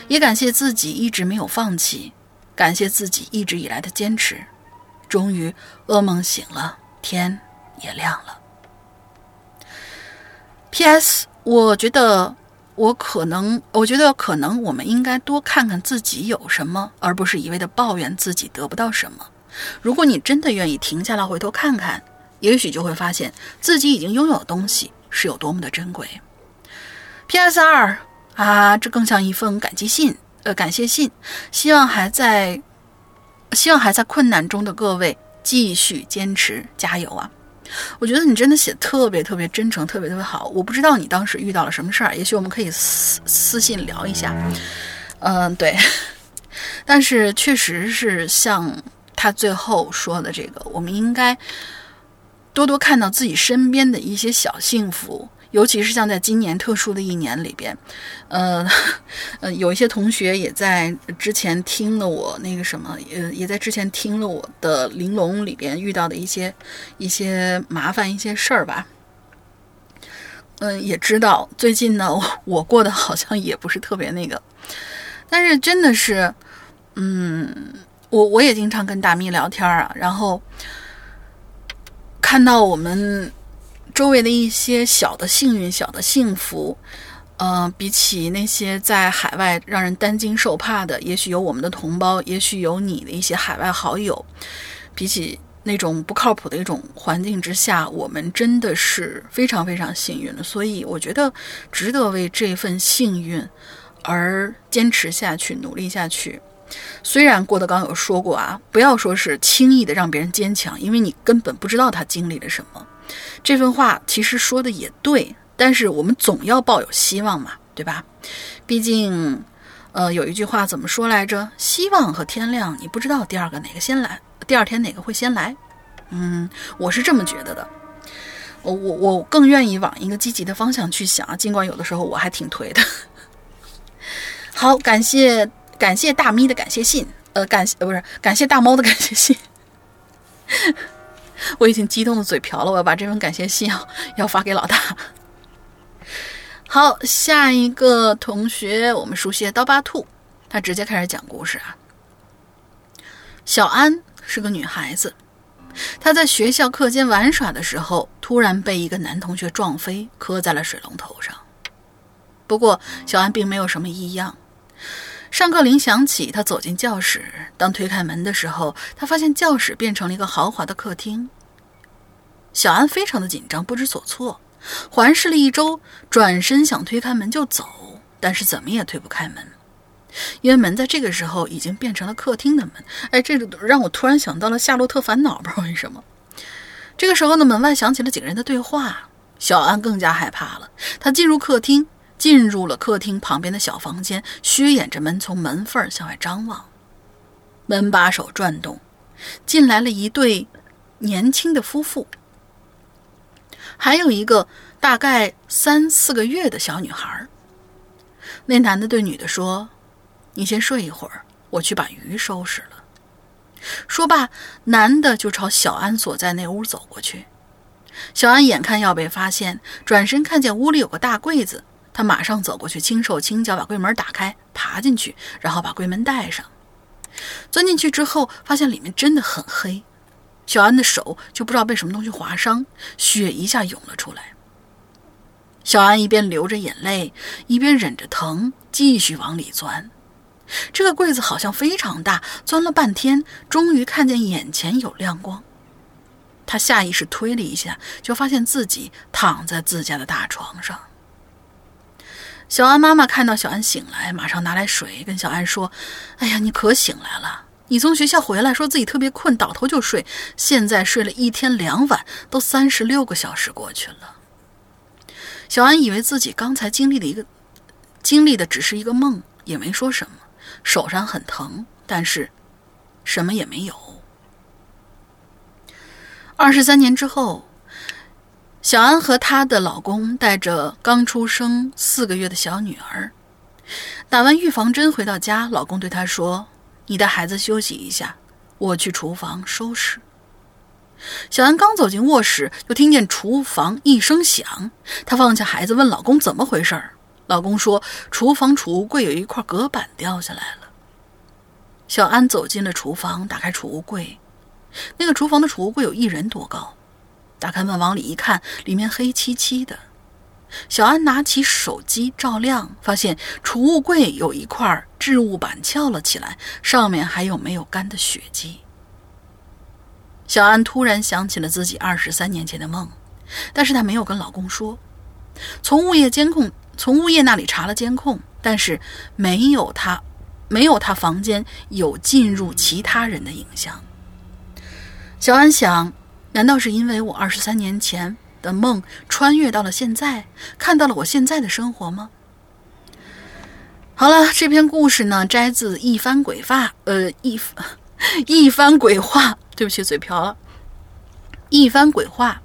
也感谢自己一直没有放弃，感谢自己一直以来的坚持。终于，噩梦醒了，天也亮了。P.S. 我觉得我可能，我觉得可能我们应该多看看自己有什么，而不是一味的抱怨自己得不到什么。如果你真的愿意停下来回头看看，也许就会发现自己已经拥有的东西是有多么的珍贵。P.S. 二啊，这更像一封感激信，呃，感谢信。希望还在，希望还在困难中的各位继续坚持，加油啊！我觉得你真的写特别特别真诚，特别特别好。我不知道你当时遇到了什么事儿，也许我们可以私私信聊一下。嗯，对。但是确实是像他最后说的这个，我们应该多多看到自己身边的一些小幸福。尤其是像在今年特殊的一年里边，呃，呃，有一些同学也在之前听了我那个什么，呃，也在之前听了我的玲珑里边遇到的一些一些麻烦一些事儿吧。嗯，也知道最近呢，我过得好像也不是特别那个，但是真的是，嗯，我我也经常跟大咪聊天啊，然后看到我们。周围的一些小的幸运、小的幸福，呃，比起那些在海外让人担惊受怕的，也许有我们的同胞，也许有你的一些海外好友，比起那种不靠谱的一种环境之下，我们真的是非常非常幸运的。所以，我觉得值得为这份幸运而坚持下去、努力下去。虽然郭德纲有说过啊，不要说是轻易的让别人坚强，因为你根本不知道他经历了什么。这份话其实说的也对，但是我们总要抱有希望嘛，对吧？毕竟，呃，有一句话怎么说来着？希望和天亮，你不知道第二个哪个先来，第二天哪个会先来？嗯，我是这么觉得的。我我我更愿意往一个积极的方向去想啊，尽管有的时候我还挺颓的。好，感谢感谢大咪的感谢信，呃，感谢呃不是感谢大猫的感谢信。我已经激动的嘴瓢了，我要把这份感谢信要要发给老大。好，下一个同学，我们熟悉的刀疤兔，他直接开始讲故事啊。小安是个女孩子，她在学校课间玩耍的时候，突然被一个男同学撞飞，磕在了水龙头上。不过小安并没有什么异样。上课铃响起，他走进教室，当推开门的时候，他发现教室变成了一个豪华的客厅。小安非常的紧张，不知所措，环视了一周，转身想推开门就走，但是怎么也推不开门，因为门在这个时候已经变成了客厅的门。哎，这个让我突然想到了《夏洛特烦恼》，不知道为什么。这个时候呢，门外响起了几个人的对话，小安更加害怕了。他进入客厅，进入了客厅旁边的小房间，虚掩着门，从门缝向外张望。门把手转动，进来了一对年轻的夫妇。还有一个大概三四个月的小女孩。那男的对女的说：“你先睡一会儿，我去把鱼收拾了。”说罢，男的就朝小安所在那屋走过去。小安眼看要被发现，转身看见屋里有个大柜子，他马上走过去，轻手轻脚把柜门打开，爬进去，然后把柜门带上。钻进去之后，发现里面真的很黑。小安的手就不知道被什么东西划伤，血一下涌了出来。小安一边流着眼泪，一边忍着疼，继续往里钻。这个柜子好像非常大，钻了半天，终于看见眼前有亮光。他下意识推了一下，就发现自己躺在自家的大床上。小安妈妈看到小安醒来，马上拿来水，跟小安说：“哎呀，你可醒来了。”你从学校回来，说自己特别困，倒头就睡。现在睡了一天两晚，都三十六个小时过去了。小安以为自己刚才经历的一个经历的只是一个梦，也没说什么。手上很疼，但是什么也没有。二十三年之后，小安和她的老公带着刚出生四个月的小女儿，打完预防针回到家，老公对她说。你带孩子休息一下，我去厨房收拾。小安刚走进卧室，就听见厨房一声响。她放下孩子，问老公怎么回事儿。老公说，厨房储物柜有一块隔板掉下来了。小安走进了厨房，打开储物柜，那个厨房的储物柜有一人多高。打开门往里一看，里面黑漆漆的。小安拿起手机照亮，发现储物柜有一块置物板翘了起来，上面还有没有干的血迹。小安突然想起了自己二十三年前的梦，但是她没有跟老公说。从物业监控，从物业那里查了监控，但是没有他，没有他房间有进入其他人的影像。小安想，难道是因为我二十三年前？的梦穿越到了现在，看到了我现在的生活吗？好了，这篇故事呢，摘自一番鬼话，呃，一 一番鬼话，对不起，嘴瓢了。一番鬼话，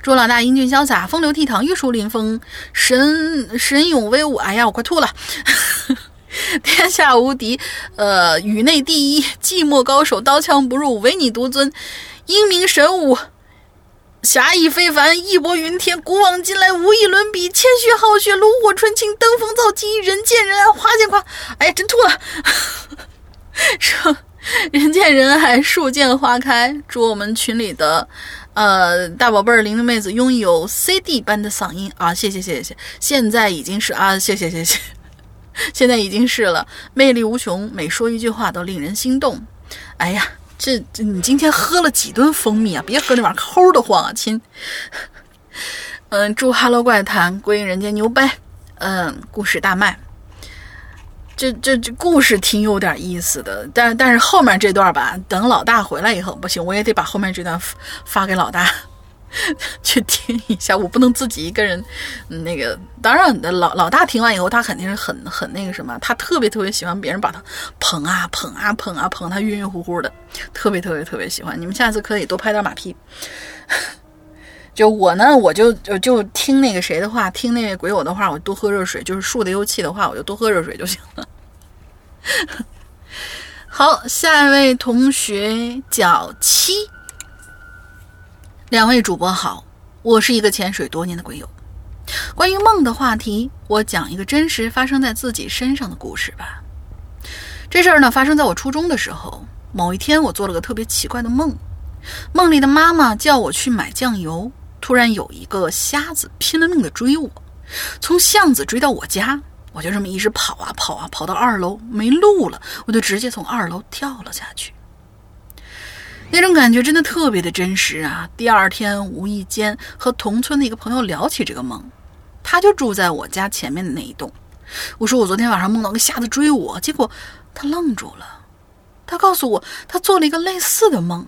朱老大英俊潇洒，风流倜傥，玉树临风，神神勇威武。哎呀，我快吐了！天下无敌，呃，宇内第一，寂寞高手，刀枪不入，唯你独尊，英明神武。侠义非凡，义薄云天，古往今来无以伦比。谦虚好学，炉火纯青，登峰造极，人见人爱，花见花。哎呀，真吐了！说人见人爱，树见花开。祝我们群里的呃大宝贝儿玲玲妹子拥有 CD 般的嗓音啊！谢谢谢谢谢，现在已经是啊，谢谢谢谢，现在已经是了，魅力无穷，每说一句话都令人心动。哎呀！这这，你今天喝了几吨蜂蜜啊？别喝那玩意儿，齁得慌啊，亲。嗯，祝《哈喽怪谈》归人间牛掰。嗯，故事大卖。这这这故事挺有点意思的，但但是后面这段吧，等老大回来以后不行，我也得把后面这段发给老大。去听一下，我不能自己一个人。那个，当然的，老老大听完以后，他肯定是很很那个什么，他特别特别喜欢别人把他捧啊捧啊捧啊捧，他晕晕乎乎的，特别特别特别喜欢。你们下次可以多拍点马屁。就我呢，我就就就听那个谁的话，听那位鬼友的话，我多喝热水，就是树的幽气的话，我就多喝热水就行了。好，下一位同学叫七。两位主播好，我是一个潜水多年的鬼友。关于梦的话题，我讲一个真实发生在自己身上的故事吧。这事儿呢，发生在我初中的时候。某一天，我做了个特别奇怪的梦，梦里的妈妈叫我去买酱油，突然有一个瞎子拼了命的追我，从巷子追到我家，我就这么一直跑啊跑啊，跑到二楼没路了，我就直接从二楼跳了下去。那种感觉真的特别的真实啊！第二天无意间和同村的一个朋友聊起这个梦，他就住在我家前面的那一栋。我说我昨天晚上梦到个瞎子追我，结果他愣住了。他告诉我他做了一个类似的梦，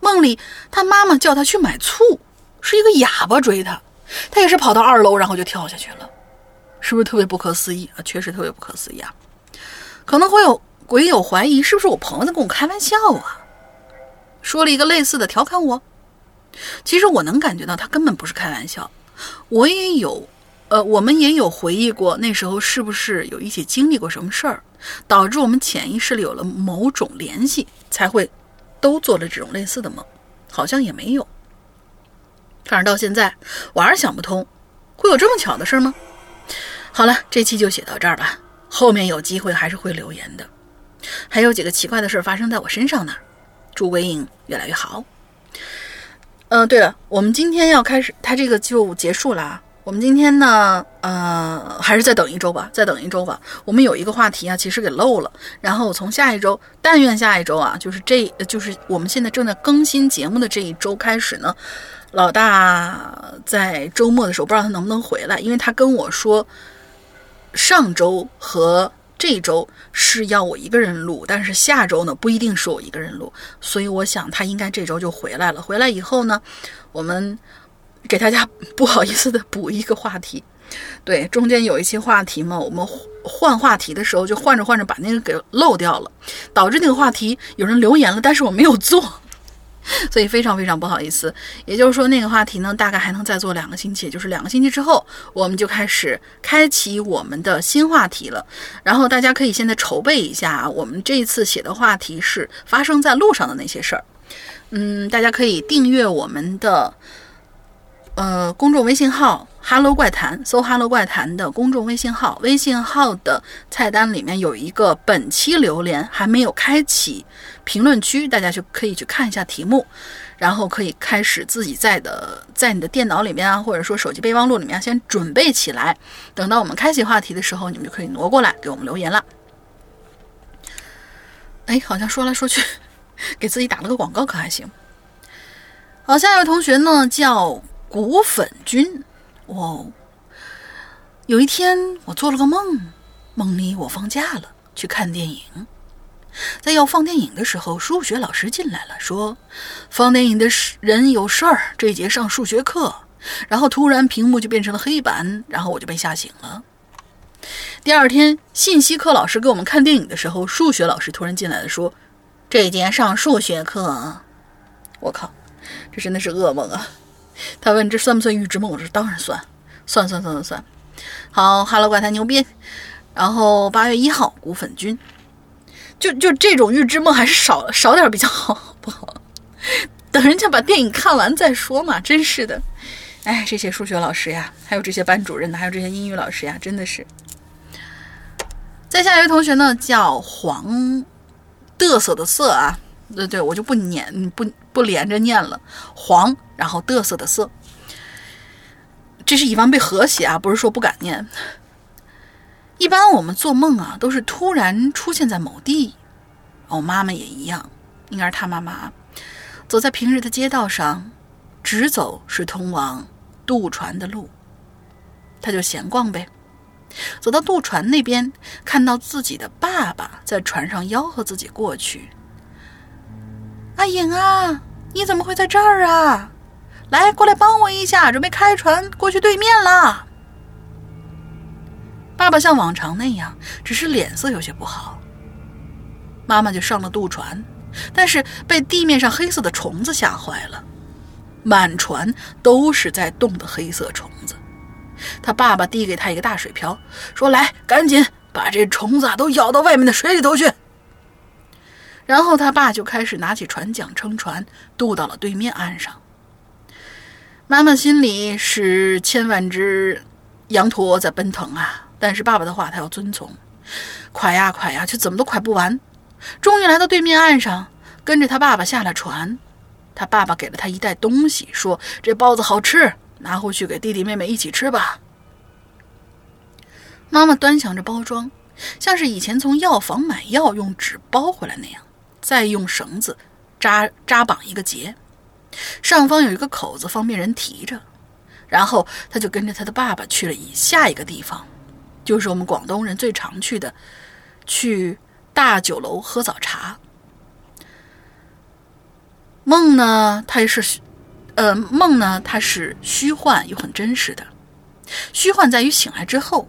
梦里他妈妈叫他去买醋，是一个哑巴追他，他也是跑到二楼然后就跳下去了，是不是特别不可思议啊？确实特别不可思议啊！可能会有鬼友怀疑是不是我朋友在跟我开玩笑啊？说了一个类似的调侃我，其实我能感觉到他根本不是开玩笑。我也有，呃，我们也有回忆过那时候是不是有一起经历过什么事儿，导致我们潜意识里有了某种联系，才会都做了这种类似的梦。好像也没有。反正到现在我还是想不通，会有这么巧的事儿吗？好了，这期就写到这儿吧，后面有机会还是会留言的。还有几个奇怪的事儿发生在我身上呢。祝鬼影越来越好。嗯，对了，我们今天要开始，它这个就结束了啊。我们今天呢，呃，还是再等一周吧，再等一周吧。我们有一个话题啊，其实给漏了。然后从下一周，但愿下一周啊，就是这，就是我们现在正在更新节目的这一周开始呢，老大在周末的时候，不知道他能不能回来，因为他跟我说，上周和。这周是要我一个人录，但是下周呢不一定是我一个人录，所以我想他应该这周就回来了。回来以后呢，我们给大家不好意思的补一个话题。对，中间有一期话题嘛，我们换话题的时候就换着换着把那个给漏掉了，导致那个话题有人留言了，但是我没有做。所以非常非常不好意思，也就是说那个话题呢，大概还能再做两个星期，也就是两个星期之后，我们就开始开启我们的新话题了。然后大家可以现在筹备一下，我们这一次写的话题是发生在路上的那些事儿。嗯，大家可以订阅我们的呃公众微信号“哈喽怪谈”，搜“哈喽怪谈”的公众微信号，微信号的菜单里面有一个本期榴莲还没有开启评论区，大家就可以去看一下题目，然后可以开始自己在的在你的电脑里面啊，或者说手机备忘录里面先准备起来，等到我们开启话题的时候，你们就可以挪过来给我们留言了。哎，好像说来说去，给自己打了个广告，可还行。好，下一位同学呢叫骨粉君。哦，有一天我做了个梦，梦里我放假了，去看电影。在要放电影的时候，数学老师进来了，说放电影的人有事儿，这节上数学课。然后突然屏幕就变成了黑板，然后我就被吓醒了。第二天，信息课老师给我们看电影的时候，数学老师突然进来了，说：“这节上数学课。”我靠，这真的是噩梦啊！他问：“这算不算预知梦？”我说：“当然算，算算算算算。”好哈喽怪谈牛逼。然后八月一号，骨粉君，就就这种预知梦还是少少点比较好，不好？等人家把电影看完再说嘛，真是的。哎，这些数学老师呀，还有这些班主任呢，还有这些英语老师呀，真的是。再下一位同学呢，叫黄嘚瑟的瑟啊，对对，我就不念不不连着念了，黄，然后嘚瑟的瑟，这是以防被和谐啊，不是说不敢念。一般我们做梦啊，都是突然出现在某地，我妈妈也一样，应该是她妈妈，走在平日的街道上，直走是通往渡船的路，她就闲逛呗。走到渡船那边，看到自己的爸爸在船上吆喝自己过去。阿颖啊，你怎么会在这儿啊？来，过来帮我一下，准备开船过去对面啦。爸爸像往常那样，只是脸色有些不好。妈妈就上了渡船，但是被地面上黑色的虫子吓坏了，满船都是在动的黑色虫子。他爸爸递给他一个大水瓢，说：“来，赶紧把这虫子啊都舀到外面的水里头去。”然后他爸就开始拿起船桨撑船，渡到了对面岸上。妈妈心里是千万只羊驼在奔腾啊，但是爸爸的话他要遵从，快呀快呀，却怎么都快不完。终于来到对面岸上，跟着他爸爸下了船。他爸爸给了他一袋东西，说：“这包子好吃。”拿回去给弟弟妹妹一起吃吧。妈妈端详着包装，像是以前从药房买药用纸包回来那样，再用绳子扎扎绑一个结，上方有一个口子，方便人提着。然后他就跟着他的爸爸去了以下一个地方，就是我们广东人最常去的，去大酒楼喝早茶。梦呢，它也是。呃，梦呢，它是虚幻又很真实的。虚幻在于醒来之后，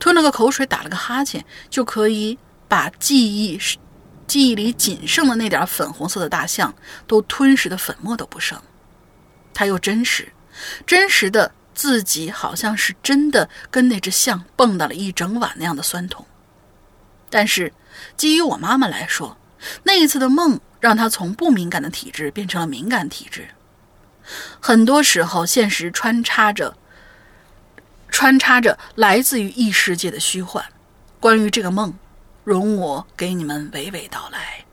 吞了个口水，打了个哈欠，就可以把记忆、记忆里仅剩的那点粉红色的大象都吞噬的粉末都不剩。它又真实，真实的自己好像是真的跟那只象蹦跶了一整晚那样的酸痛。但是，基于我妈妈来说，那一次的梦让她从不敏感的体质变成了敏感体质。很多时候，现实穿插着穿插着来自于异世界的虚幻。关于这个梦，容我给你们娓娓道来。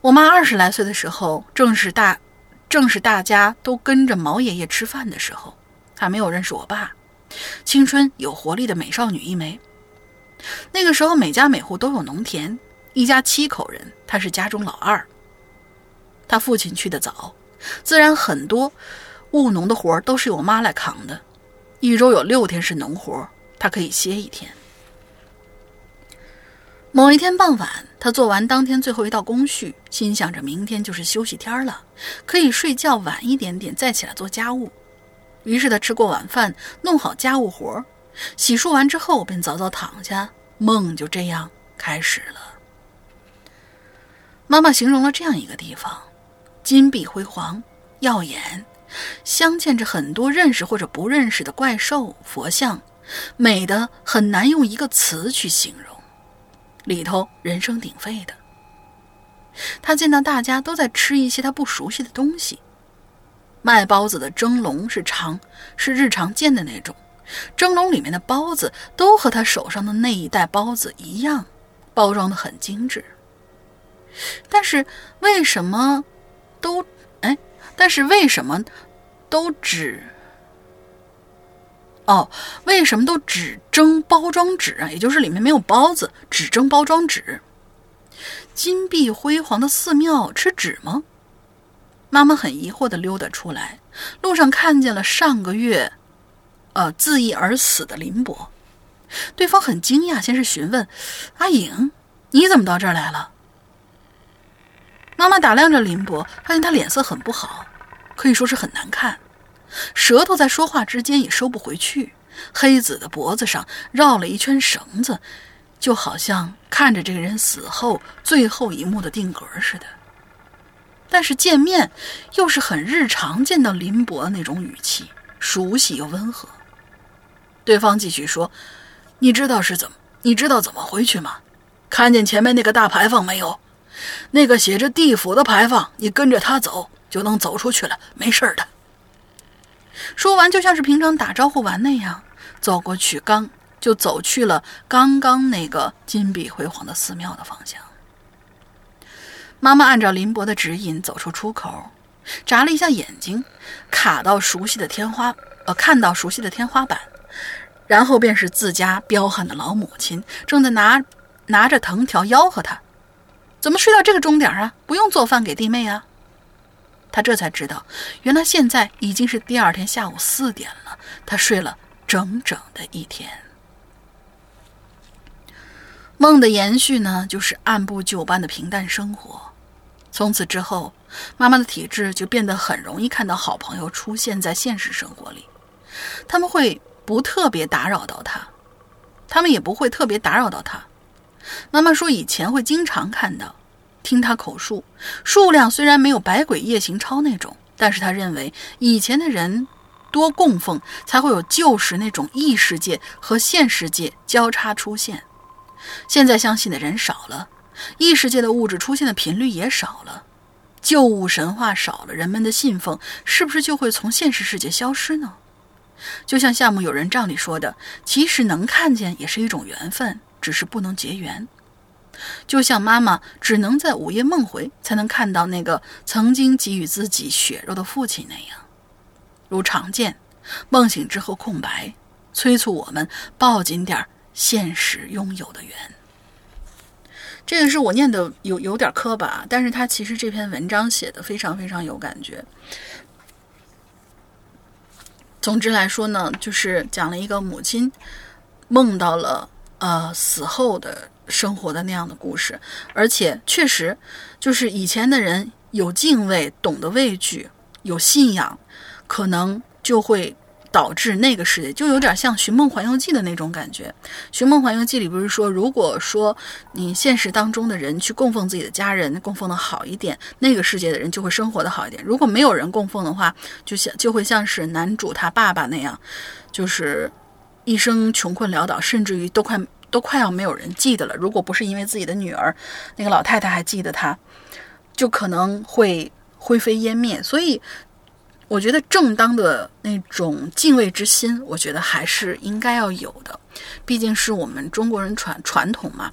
我妈二十来岁的时候，正是大正是大家都跟着毛爷爷吃饭的时候，还没有认识我爸，青春有活力的美少女一枚。那个时候，每家每户都有农田，一家七口人，她是家中老二。他父亲去的早，自然很多务农的活都是由妈来扛的。一周有六天是农活，他可以歇一天。某一天傍晚，他做完当天最后一道工序，心想着明天就是休息天了，可以睡觉晚一点点再起来做家务。于是他吃过晚饭，弄好家务活，洗漱完之后便早早躺下，梦就这样开始了。妈妈形容了这样一个地方。金碧辉煌、耀眼，镶嵌着很多认识或者不认识的怪兽、佛像，美的很难用一个词去形容。里头人声鼎沸的。他见到大家都在吃一些他不熟悉的东西。卖包子的蒸笼是常是日常见的那种，蒸笼里面的包子都和他手上的那一袋包子一样，包装的很精致。但是为什么都哎？但是为什么都只哦？为什么都只蒸包装纸啊？也就是里面没有包子，只蒸包装纸。金碧辉煌的寺庙吃纸吗？妈妈很疑惑地溜达出来，路上看见了上个月，呃，自缢而死的林伯。对方很惊讶，先是询问：“阿颖，你怎么到这儿来了？”妈妈打量着林伯，发现他脸色很不好，可以说是很难看，舌头在说话之间也收不回去，黑子的脖子上绕了一圈绳子，就好像看着这个人死后最后一幕的定格似的。但是见面又是很日常见到林伯的那种语气，熟悉又温和。对方继续说：“你知道是怎么？你知道怎么回去吗？看见前面那个大牌坊没有？那个写着地府的牌坊，你跟着他走就能走出去了，没事的。”说完，就像是平常打招呼完那样，走过去，刚就走去了刚刚那个金碧辉煌的寺庙的方向。妈妈按照林伯的指引走出出口，眨了一下眼睛，卡到熟悉的天花，呃，看到熟悉的天花板，然后便是自家彪悍的老母亲正在拿拿着藤条吆喝他：“怎么睡到这个钟点啊？不用做饭给弟妹啊？”他这才知道，原来现在已经是第二天下午四点了，他睡了整整的一天。梦的延续呢，就是按部就班的平淡生活。从此之后，妈妈的体质就变得很容易看到好朋友出现在现实生活里。他们会不特别打扰到他，他们也不会特别打扰到他。妈妈说，以前会经常看到，听他口述，数量虽然没有《百鬼夜行抄》那种，但是他认为以前的人多供奉，才会有旧时那种异世界和现世界交叉出现。现在相信的人少了。异世界的物质出现的频率也少了，旧物神话少了，人们的信奉是不是就会从现实世界消失呢？就像夏目友人帐里说的，其实能看见也是一种缘分，只是不能结缘。就像妈妈只能在午夜梦回才能看到那个曾经给予自己血肉的父亲那样，如常见，梦醒之后空白，催促我们抱紧点现实拥有的缘。这个是我念的有有点磕巴，但是他其实这篇文章写的非常非常有感觉。总之来说呢，就是讲了一个母亲梦到了呃死后的生活的那样的故事，而且确实就是以前的人有敬畏，懂得畏惧，有信仰，可能就会。导致那个世界就有点像《寻梦环游记》的那种感觉，《寻梦环游记》里不是说，如果说你现实当中的人去供奉自己的家人，供奉的好一点，那个世界的人就会生活的好一点。如果没有人供奉的话，就像就会像是男主他爸爸那样，就是一生穷困潦倒，甚至于都快都快要没有人记得了。如果不是因为自己的女儿，那个老太太还记得他，就可能会灰飞烟灭。所以。我觉得正当的那种敬畏之心，我觉得还是应该要有的，毕竟是我们中国人传传统嘛。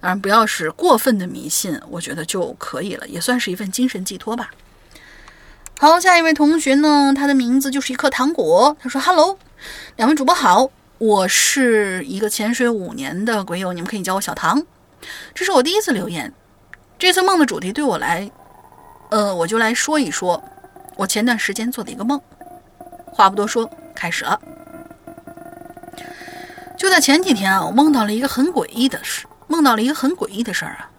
当然，不要是过分的迷信，我觉得就可以了，也算是一份精神寄托吧。好，下一位同学呢，他的名字就是一颗糖果。他说：“Hello，两位主播好，我是一个潜水五年的鬼友，你们可以叫我小唐。这是我第一次留言。这次梦的主题对我来，呃，我就来说一说。”我前段时间做的一个梦，话不多说，开始了。就在前几天啊，我梦到了一个很诡异的事，梦到了一个很诡异的事儿啊。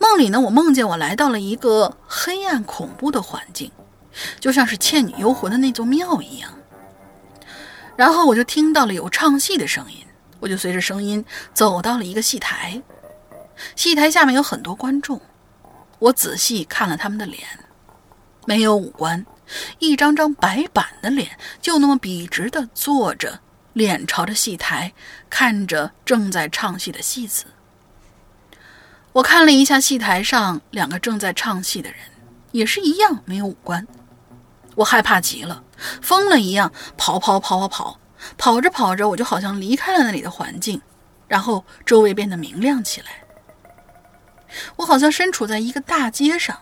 梦里呢，我梦见我来到了一个黑暗恐怖的环境，就像是《倩女幽魂》的那座庙一样。然后我就听到了有唱戏的声音，我就随着声音走到了一个戏台，戏台下面有很多观众，我仔细看了他们的脸。没有五官，一张张白板的脸，就那么笔直的坐着，脸朝着戏台，看着正在唱戏的戏子。我看了一下戏台上两个正在唱戏的人，也是一样没有五官。我害怕极了，疯了一样跑跑跑跑跑，跑着跑着，我就好像离开了那里的环境，然后周围变得明亮起来。我好像身处在一个大街上，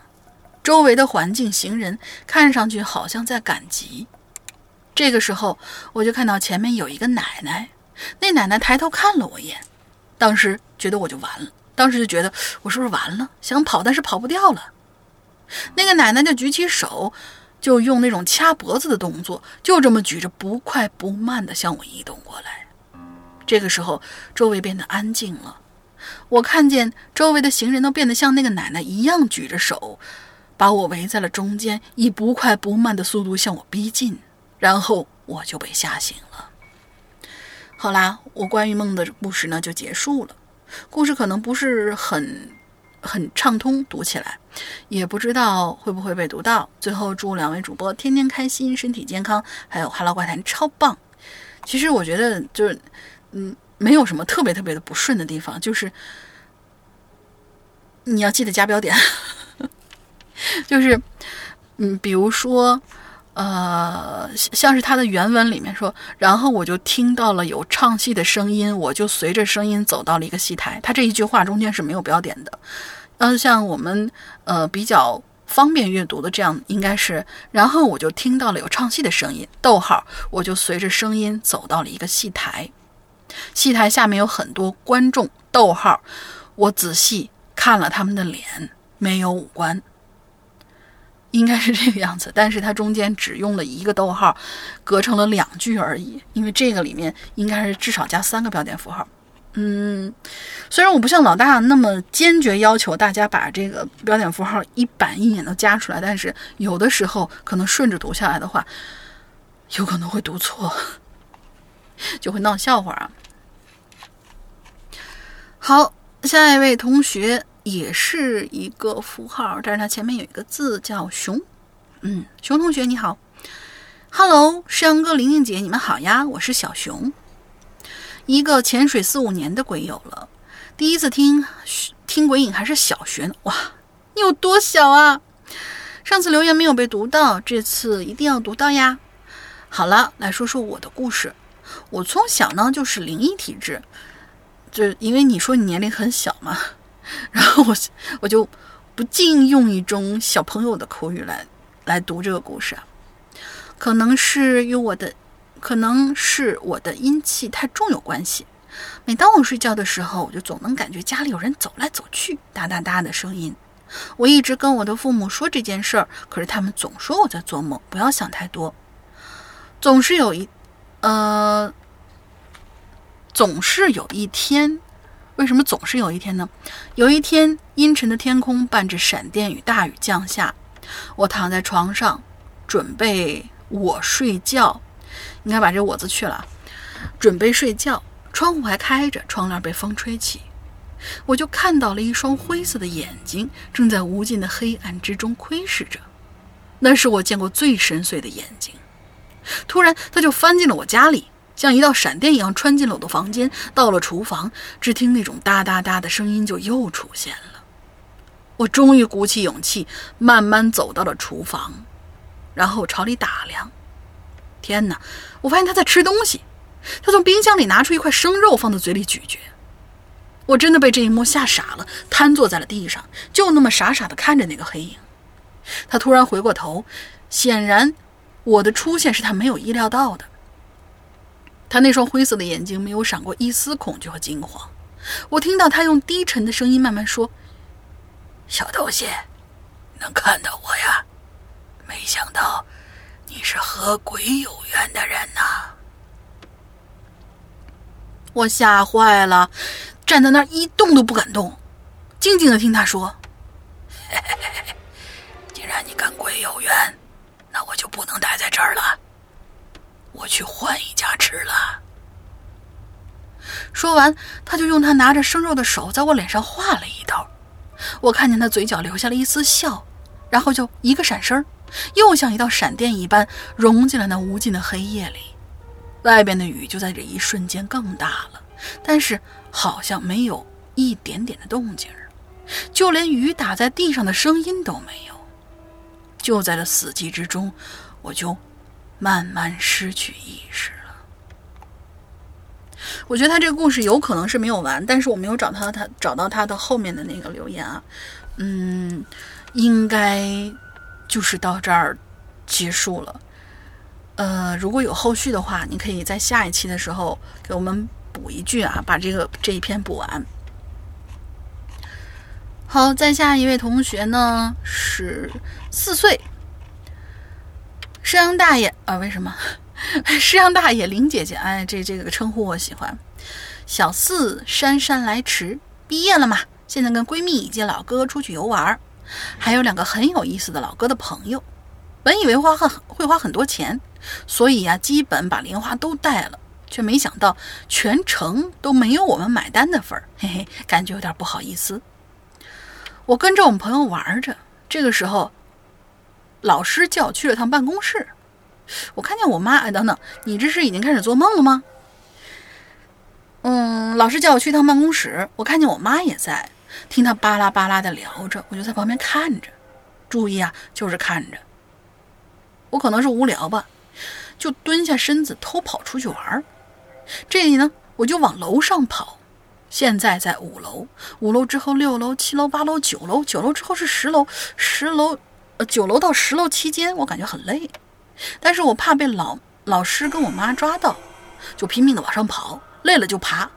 周围的环境、行人看上去好像在赶集。这个时候，我就看到前面有一个奶奶，那奶奶抬头看了我一眼，当时觉得我就完了，当时就觉得我是不是完了？想跑，但是跑不掉了。那个奶奶就举起手，就用那种掐脖子的动作，就这么举着，不快不慢地向我移动过来。这个时候，周围变得安静了。我看见周围的行人都变得像那个奶奶一样举着手，把我围在了中间，以不快不慢的速度向我逼近。然后我就被吓醒了。好啦，我关于梦的故事呢就结束了。故事可能不是很很畅通，读起来也不知道会不会被读到。最后祝两位主播天天开心，身体健康，还有《哈喽怪谈》超棒。其实我觉得就是嗯，没有什么特别特别的不顺的地方，就是你要记得加标点，就是嗯，比如说。呃，像是他的原文里面说，然后我就听到了有唱戏的声音，我就随着声音走到了一个戏台。他这一句话中间是没有标点的。嗯，像我们呃比较方便阅读的这样，应该是，然后我就听到了有唱戏的声音，逗号，我就随着声音走到了一个戏台。戏台下面有很多观众，逗号，我仔细看了他们的脸，没有五官。应该是这个样子，但是它中间只用了一个逗号，隔成了两句而已。因为这个里面应该是至少加三个标点符号。嗯，虽然我不像老大那么坚决要求大家把这个标点符号一板一眼都加出来，但是有的时候可能顺着读下来的话，有可能会读错，就会闹笑话啊。好，下一位同学。也是一个符号，但是它前面有一个字叫“熊”。嗯，熊同学你好，Hello，诗阳哥、玲玲姐，你们好呀，我是小熊，一个潜水四五年的鬼友了。第一次听听鬼影还是小学呢，哇，你有多小啊？上次留言没有被读到，这次一定要读到呀。好了，来说说我的故事。我从小呢就是灵异体质，就因为你说你年龄很小嘛。然后我我就不禁用一种小朋友的口语来来读这个故事啊，可能是与我的，可能是我的阴气太重有关系。每当我睡觉的时候，我就总能感觉家里有人走来走去，哒哒哒的声音。我一直跟我的父母说这件事儿，可是他们总说我在做梦，不要想太多。总是有一，呃，总是有一天。为什么总是有一天呢？有一天，阴沉的天空伴着闪电与大雨降下，我躺在床上，准备我睡觉，应该把这“我”字去了，准备睡觉。窗户还开着，窗帘被风吹起，我就看到了一双灰色的眼睛，正在无尽的黑暗之中窥视着。那是我见过最深邃的眼睛。突然，他就翻进了我家里。像一道闪电一样穿进了我的房间，到了厨房，只听那种哒哒哒的声音就又出现了。我终于鼓起勇气，慢慢走到了厨房，然后朝里打量。天哪！我发现他在吃东西，他从冰箱里拿出一块生肉放在嘴里咀嚼。我真的被这一幕吓傻了，瘫坐在了地上，就那么傻傻的看着那个黑影。他突然回过头，显然我的出现是他没有意料到的。他那双灰色的眼睛没有闪过一丝恐惧和惊慌。我听到他用低沉的声音慢慢说：“小东西，能看到我呀？没想到你是和鬼有缘的人呐！”我吓坏了，站在那儿一动都不敢动，静静的听他说：“嘿嘿嘿既然你跟鬼有缘，那我就不能待在这儿了。”我去换一家吃了。说完，他就用他拿着生肉的手在我脸上画了一道。我看见他嘴角留下了一丝笑，然后就一个闪身，又像一道闪电一般融进了那无尽的黑夜里。外边的雨就在这一瞬间更大了，但是好像没有一点点的动静就连雨打在地上的声音都没有。就在这死寂之中，我就慢慢失去意识了。我觉得他这个故事有可能是没有完，但是我没有找到他找到他的后面的那个留言啊。嗯，应该就是到这儿结束了。呃，如果有后续的话，你可以在下一期的时候给我们补一句啊，把这个这一篇补完。好，再下一位同学呢是四岁，师阳大爷啊？为什么 师阳大爷林姐姐？哎，这这个称呼我喜欢。小四姗姗来迟，毕业了嘛，现在跟闺蜜以及老哥出去游玩，还有两个很有意思的老哥的朋友。本以为花很会花很多钱。所以呀，基本把零花都带了，却没想到全程都没有我们买单的份儿，嘿嘿，感觉有点不好意思。我跟着我们朋友玩着，这个时候，老师叫我去了趟办公室。我看见我妈，哎，等等，你这是已经开始做梦了吗？嗯，老师叫我去趟办公室，我看见我妈也在，听她巴拉巴拉的聊着，我就在旁边看着，注意啊，就是看着。我可能是无聊吧。就蹲下身子偷跑出去玩儿，这里呢我就往楼上跑。现在在五楼，五楼之后六楼、七楼、八楼、九楼，九楼之后是十楼，十楼，呃九楼到十楼期间我感觉很累，但是我怕被老老师跟我妈抓到，就拼命的往上跑，累了就爬。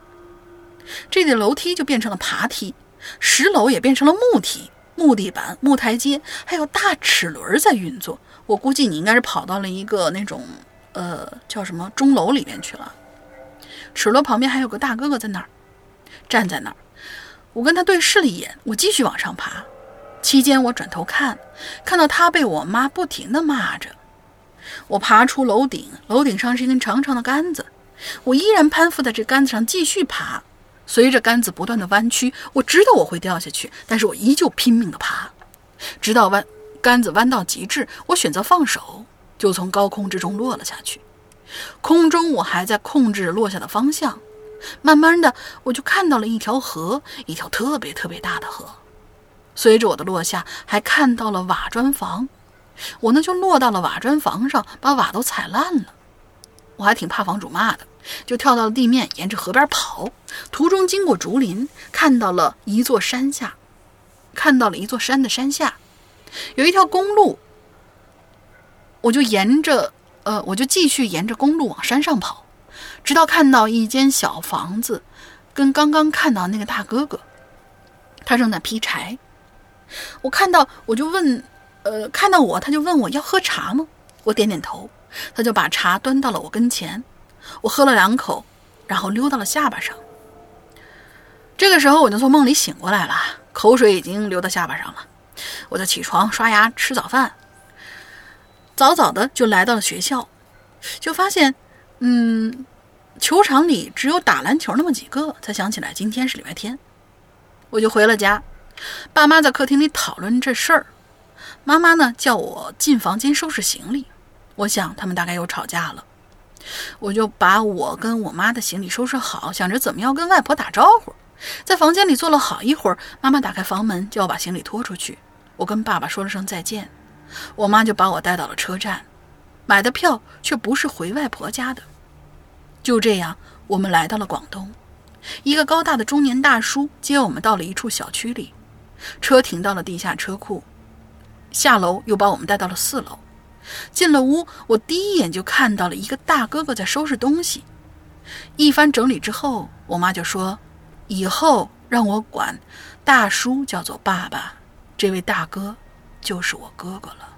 这里的楼梯就变成了爬梯，十楼也变成了木梯、木地板、木台阶，还有大齿轮在运作。我估计你应该是跑到了一个那种。呃，叫什么钟楼里面去了？齿轮旁边还有个大哥哥在那儿，站在那儿。我跟他对视了一眼，我继续往上爬。期间我转头看，看到他被我妈不停地骂着。我爬出楼顶，楼顶上是一根长长的杆子，我依然攀附在这杆子上继续爬。随着杆子不断的弯曲，我知道我会掉下去，但是我依旧拼命地爬，直到弯杆子弯到极致，我选择放手。就从高空之中落了下去，空中我还在控制落下的方向，慢慢的我就看到了一条河，一条特别特别大的河。随着我的落下，还看到了瓦砖房，我呢就落到了瓦砖房上，把瓦都踩烂了。我还挺怕房主骂的，就跳到了地面，沿着河边跑。途中经过竹林，看到了一座山下，看到了一座山的山下，有一条公路。我就沿着，呃，我就继续沿着公路往山上跑，直到看到一间小房子，跟刚刚看到那个大哥哥，他正在劈柴。我看到，我就问，呃，看到我，他就问我要喝茶吗？我点点头，他就把茶端到了我跟前，我喝了两口，然后溜到了下巴上。这个时候我就从梦里醒过来了，口水已经流到下巴上了，我就起床刷牙吃早饭。早早的就来到了学校，就发现，嗯，球场里只有打篮球那么几个。才想起来今天是礼拜天，我就回了家。爸妈在客厅里讨论这事儿，妈妈呢叫我进房间收拾行李。我想他们大概又吵架了，我就把我跟我妈的行李收拾好，想着怎么样跟外婆打招呼。在房间里坐了好一会儿，妈妈打开房门叫我把行李拖出去。我跟爸爸说了声再见。我妈就把我带到了车站，买的票却不是回外婆家的。就这样，我们来到了广东。一个高大的中年大叔接我们到了一处小区里，车停到了地下车库。下楼又把我们带到了四楼。进了屋，我第一眼就看到了一个大哥哥在收拾东西。一番整理之后，我妈就说：“以后让我管大叔叫做爸爸，这位大哥。”就是我哥哥了，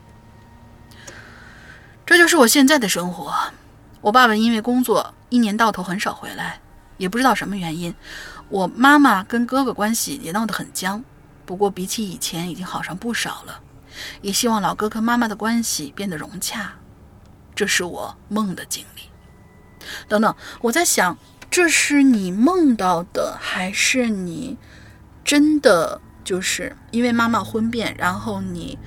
这就是我现在的生活。我爸爸因为工作一年到头很少回来，也不知道什么原因。我妈妈跟哥哥关系也闹得很僵，不过比起以前已经好上不少了。也希望老哥跟妈妈的关系变得融洽。这是我梦的经历。等等，我在想，这是你梦到的，还是你真的？就是因为妈妈婚变，然后你，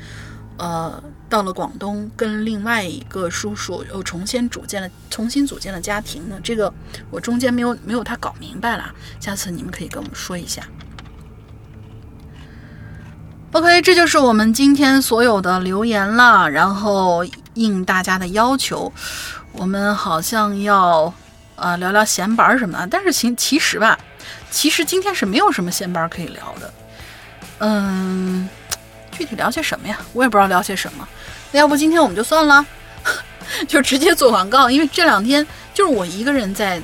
呃，到了广东，跟另外一个叔叔又重新组建了重新组建了家庭呢。这个我中间没有没有他搞明白了，下次你们可以跟我们说一下。OK，这就是我们今天所有的留言了。然后应大家的要求，我们好像要呃聊聊闲板什么的。但是其其实吧，其实今天是没有什么闲板可以聊的。嗯，具体聊些什么呀？我也不知道聊些什么。那要不今天我们就算了，就直接做广告。因为这两天就是我一个人在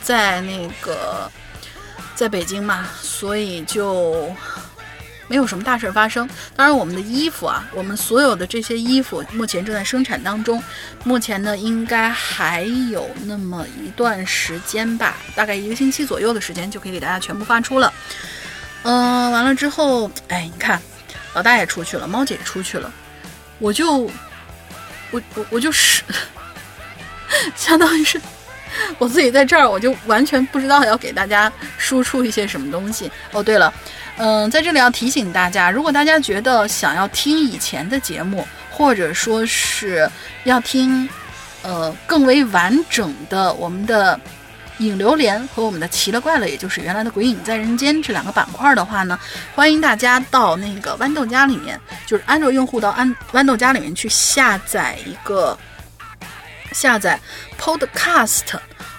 在那个在北京嘛，所以就。没有什么大事发生。当然，我们的衣服啊，我们所有的这些衣服目前正在生产当中。目前呢，应该还有那么一段时间吧，大概一个星期左右的时间就可以给大家全部发出了。嗯，完了之后，哎，你看，老大也出去了，猫姐也出去了，我就，我我我就是，相当于是我自己在这儿，我就完全不知道要给大家输出一些什么东西。哦，对了。嗯，在这里要提醒大家，如果大家觉得想要听以前的节目，或者说是要听，呃，更为完整的我们的影流连和我们的奇了怪了，也就是原来的鬼影在人间这两个板块的话呢，欢迎大家到那个豌豆荚里面，就是安卓用户到安豌豆荚里面去下载一个下载 Podcast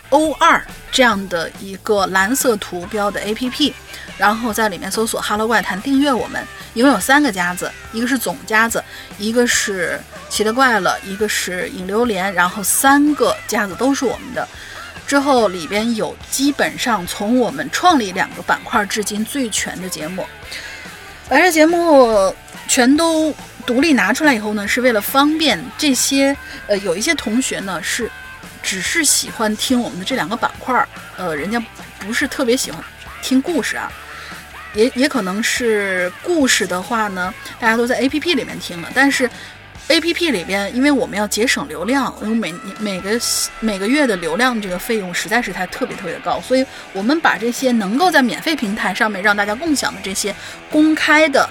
O 二这样的一个蓝色图标的 APP。然后在里面搜索 “Hello 怪谈”，订阅我们，一共有三个夹子，一个是总夹子，一个是奇了怪了，一个是影流连，然后三个夹子都是我们的。之后里边有基本上从我们创立两个板块至今最全的节目。把这节目全都独立拿出来以后呢，是为了方便这些呃有一些同学呢是只是喜欢听我们的这两个板块儿，呃，人家不是特别喜欢听故事啊。也也可能是故事的话呢，大家都在 A P P 里面听了，但是 A P P 里边，因为我们要节省流量，因为每每个每个月的流量这个费用实在是太特别特别的高，所以我们把这些能够在免费平台上面让大家共享的这些公开的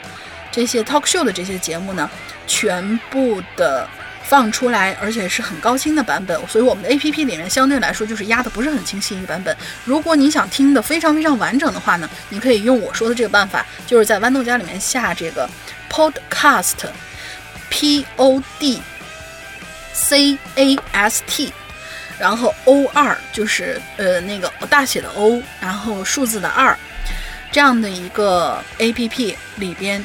这些 talk show 的这些节目呢，全部的。放出来，而且是很高清的版本，所以我们的 A P P 里面相对来说就是压的不是很清晰一个版本。如果你想听的非常非常完整的话呢，你可以用我说的这个办法，就是在豌豆荚里面下这个 Podcast，P O D C A S T，然后 O 二就是呃那个大写的 O，然后数字的二，这样的一个 A P P 里边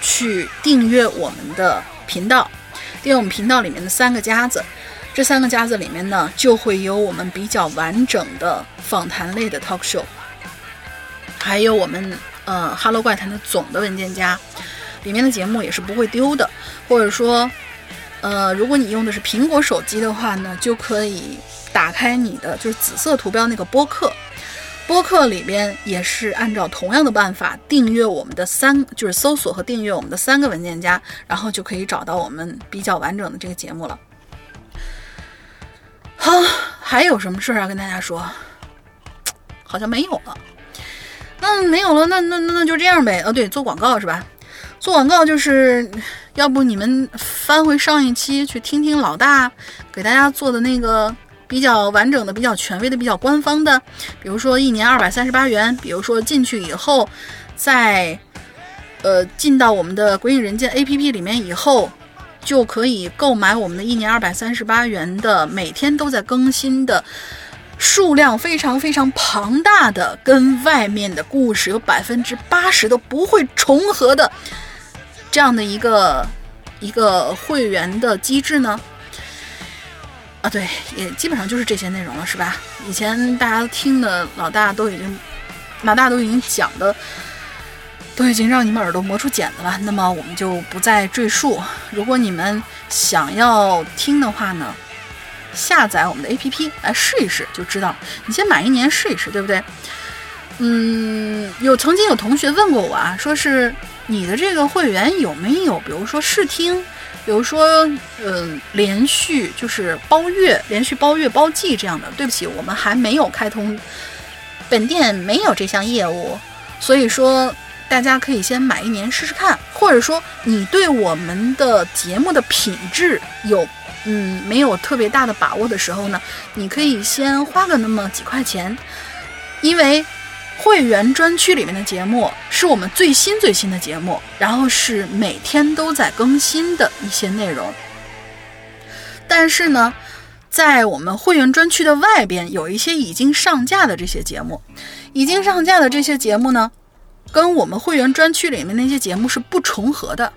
去订阅我们的频道。订阅我们频道里面的三个夹子，这三个夹子里面呢，就会有我们比较完整的访谈类的 talk show，还有我们呃 Hello 怪谈的总的文件夹，里面的节目也是不会丢的。或者说，呃，如果你用的是苹果手机的话呢，就可以打开你的就是紫色图标那个播客。播客里边也是按照同样的办法订阅我们的三，就是搜索和订阅我们的三个文件夹，然后就可以找到我们比较完整的这个节目了。好，还有什么事儿要跟大家说？好像没有了。那没有了，那那那那就这样呗。哦，对，做广告是吧？做广告就是要不你们翻回上一期去听听老大给大家做的那个。比较完整的、比较权威的、比较官方的，比如说一年二百三十八元，比如说进去以后，在呃进到我们的鬼影人间 APP 里面以后，就可以购买我们的一年二百三十八元的每天都在更新的数量非常非常庞大的，跟外面的故事有百分之八十都不会重合的这样的一个一个会员的机制呢。啊，对，也基本上就是这些内容了，是吧？以前大家听的老大都已经，老大都已经讲的，都已经让你们耳朵磨出茧子了。那么我们就不再赘述。如果你们想要听的话呢，下载我们的 APP 来试一试就知道。你先买一年试一试，对不对？嗯，有曾经有同学问过我啊，说是你的这个会员有没有，比如说试听？比如说，嗯，连续就是包月、连续包月、包季这样的。对不起，我们还没有开通，本店没有这项业务，所以说大家可以先买一年试试看。或者说，你对我们的节目的品质有，嗯，没有特别大的把握的时候呢，你可以先花个那么几块钱，因为会员专区里面的节目是我们最新最新的节目，然后是每天都在更新的一些内容。但是呢，在我们会员专区的外边有一些已经上架的这些节目，已经上架的这些节目呢，跟我们会员专区里面那些节目是不重合的。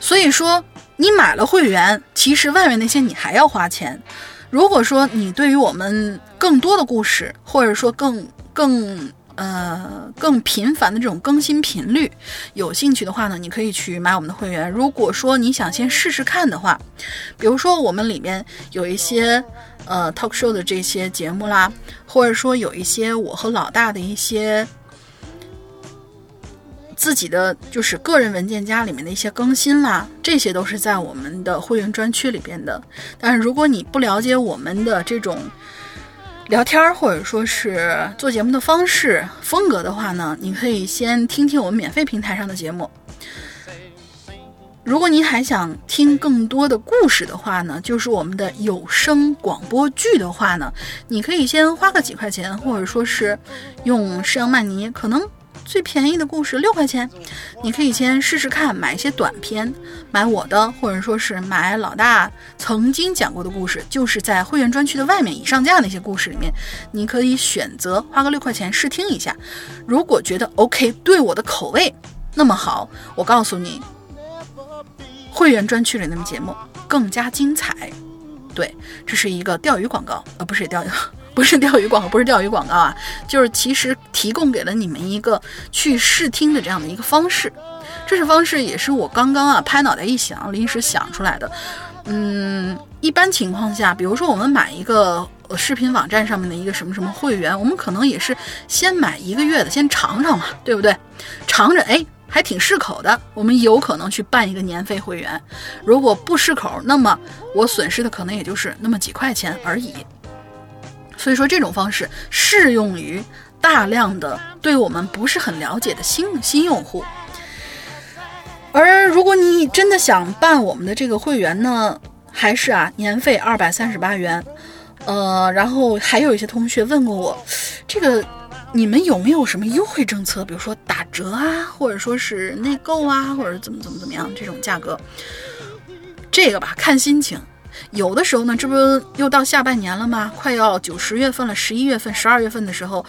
所以说，你买了会员，其实外面那些你还要花钱。如果说你对于我们更多的故事，或者说更更呃更频繁的这种更新频率有兴趣的话呢，你可以去买我们的会员。如果说你想先试试看的话，比如说我们里面有一些呃 talk show 的这些节目啦，或者说有一些我和老大的一些。自己的就是个人文件夹里面的一些更新啦，这些都是在我们的会员专区里边的。但是如果你不了解我们的这种聊天或者说是做节目的方式风格的话呢，你可以先听听我们免费平台上的节目。如果您还想听更多的故事的话呢，就是我们的有声广播剧的话呢，你可以先花个几块钱，或者说是用释阳曼尼可能。最便宜的故事六块钱，你可以先试试看，买一些短片，买我的，或者说是买老大曾经讲过的故事，就是在会员专区的外面已上架那些故事里面，你可以选择花个六块钱试听一下。如果觉得 OK，对我的口味，那么好，我告诉你，会员专区里的节目更加精彩。对，这是一个钓鱼广告，呃，不是钓鱼。不是钓鱼广告，不是钓鱼广告啊，就是其实提供给了你们一个去试听的这样的一个方式。这是方式，也是我刚刚啊拍脑袋一想，临时想出来的。嗯，一般情况下，比如说我们买一个视频网站上面的一个什么什么会员，我们可能也是先买一个月的，先尝尝嘛，对不对？尝着，哎，还挺适口的，我们有可能去办一个年费会员。如果不适口，那么我损失的可能也就是那么几块钱而已。所以说，这种方式适用于大量的对我们不是很了解的新新用户。而如果你真的想办我们的这个会员呢，还是啊，年费二百三十八元。呃，然后还有一些同学问过我，这个你们有没有什么优惠政策？比如说打折啊，或者说是内购啊，或者怎么怎么怎么样这种价格？这个吧，看心情。有的时候呢，这不又到下半年了吗？快要九十月份了，十一月份、十二月份的时候，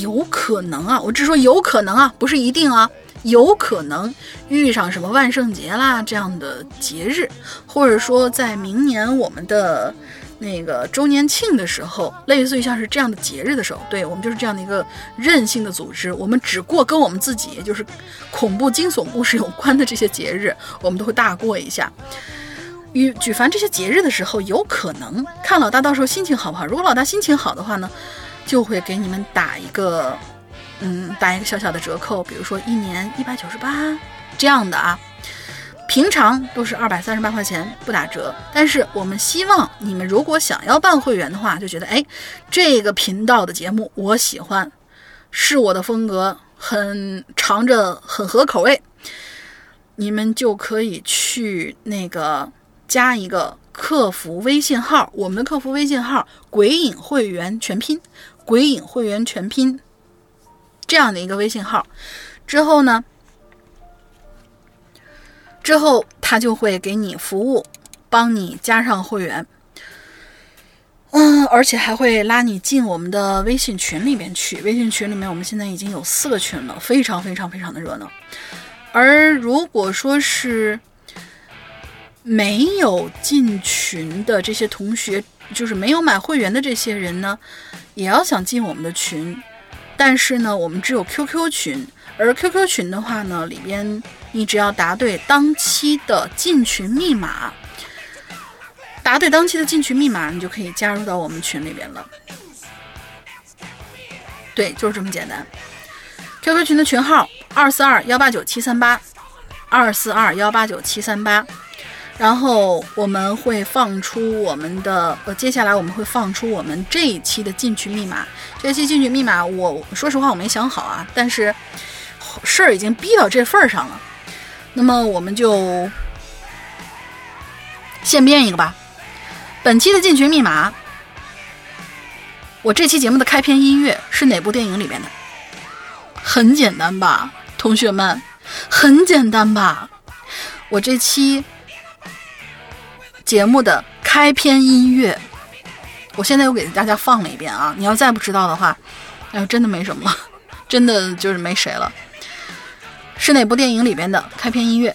有可能啊，我只说有可能啊，不是一定啊，有可能遇上什么万圣节啦这样的节日，或者说在明年我们的那个周年庆的时候，类似于像是这样的节日的时候，对我们就是这样的一个任性的组织，我们只过跟我们自己就是恐怖惊悚故事有关的这些节日，我们都会大过一下。与举凡这些节日的时候，有可能看老大到时候心情好不好。如果老大心情好的话呢，就会给你们打一个，嗯，打一个小小的折扣，比如说一年一百九十八这样的啊。平常都是二百三十八块钱不打折，但是我们希望你们如果想要办会员的话，就觉得哎，这个频道的节目我喜欢，是我的风格，很尝着很合口味，你们就可以去那个。加一个客服微信号，我们的客服微信号“鬼影会员全拼”，“鬼影会员全拼”这样的一个微信号，之后呢，之后他就会给你服务，帮你加上会员，嗯，而且还会拉你进我们的微信群里面去。微信群里面我们现在已经有四个群了，非常非常非常的热闹。而如果说是没有进群的这些同学，就是没有买会员的这些人呢，也要想进我们的群，但是呢，我们只有 QQ 群，而 QQ 群的话呢，里边你只要答对当期的进群密码，答对当期的进群密码，你就可以加入到我们群里边了。对，就是这么简单。QQ 群的群号二四二幺八九七三八，二四二幺八九七三八。然后我们会放出我们的，呃，接下来我们会放出我们这一期的进群密码。这期进群密码，我说实话我没想好啊，但是事儿已经逼到这份儿上了，那么我们就现编一个吧。本期的进群密码，我这期节目的开篇音乐是哪部电影里边的？很简单吧，同学们，很简单吧。我这期节目的开篇音乐，我现在又给大家放了一遍啊！你要再不知道的话，哎呦，真的没什么了，真的就是没谁了。是哪部电影里边的开篇音乐？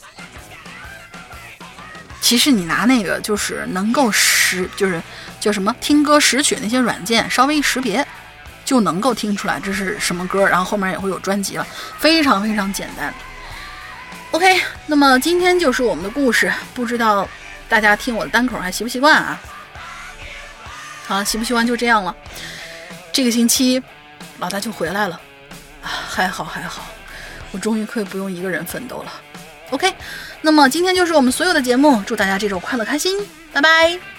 其实你拿那个就是能够识，就是叫什么听歌识曲那些软件，稍微一识别，就能够听出来这是什么歌，然后后面也会有专辑了，非常非常简单。OK，那么今天就是我们的故事，不知道大家听我的单口还习不习惯啊？好，习不习惯就这样了。这个星期老大就回来了，啊，还好还好，我终于可以不用一个人奋斗了。OK，那么今天就是我们所有的节目，祝大家这周快乐开心，拜拜。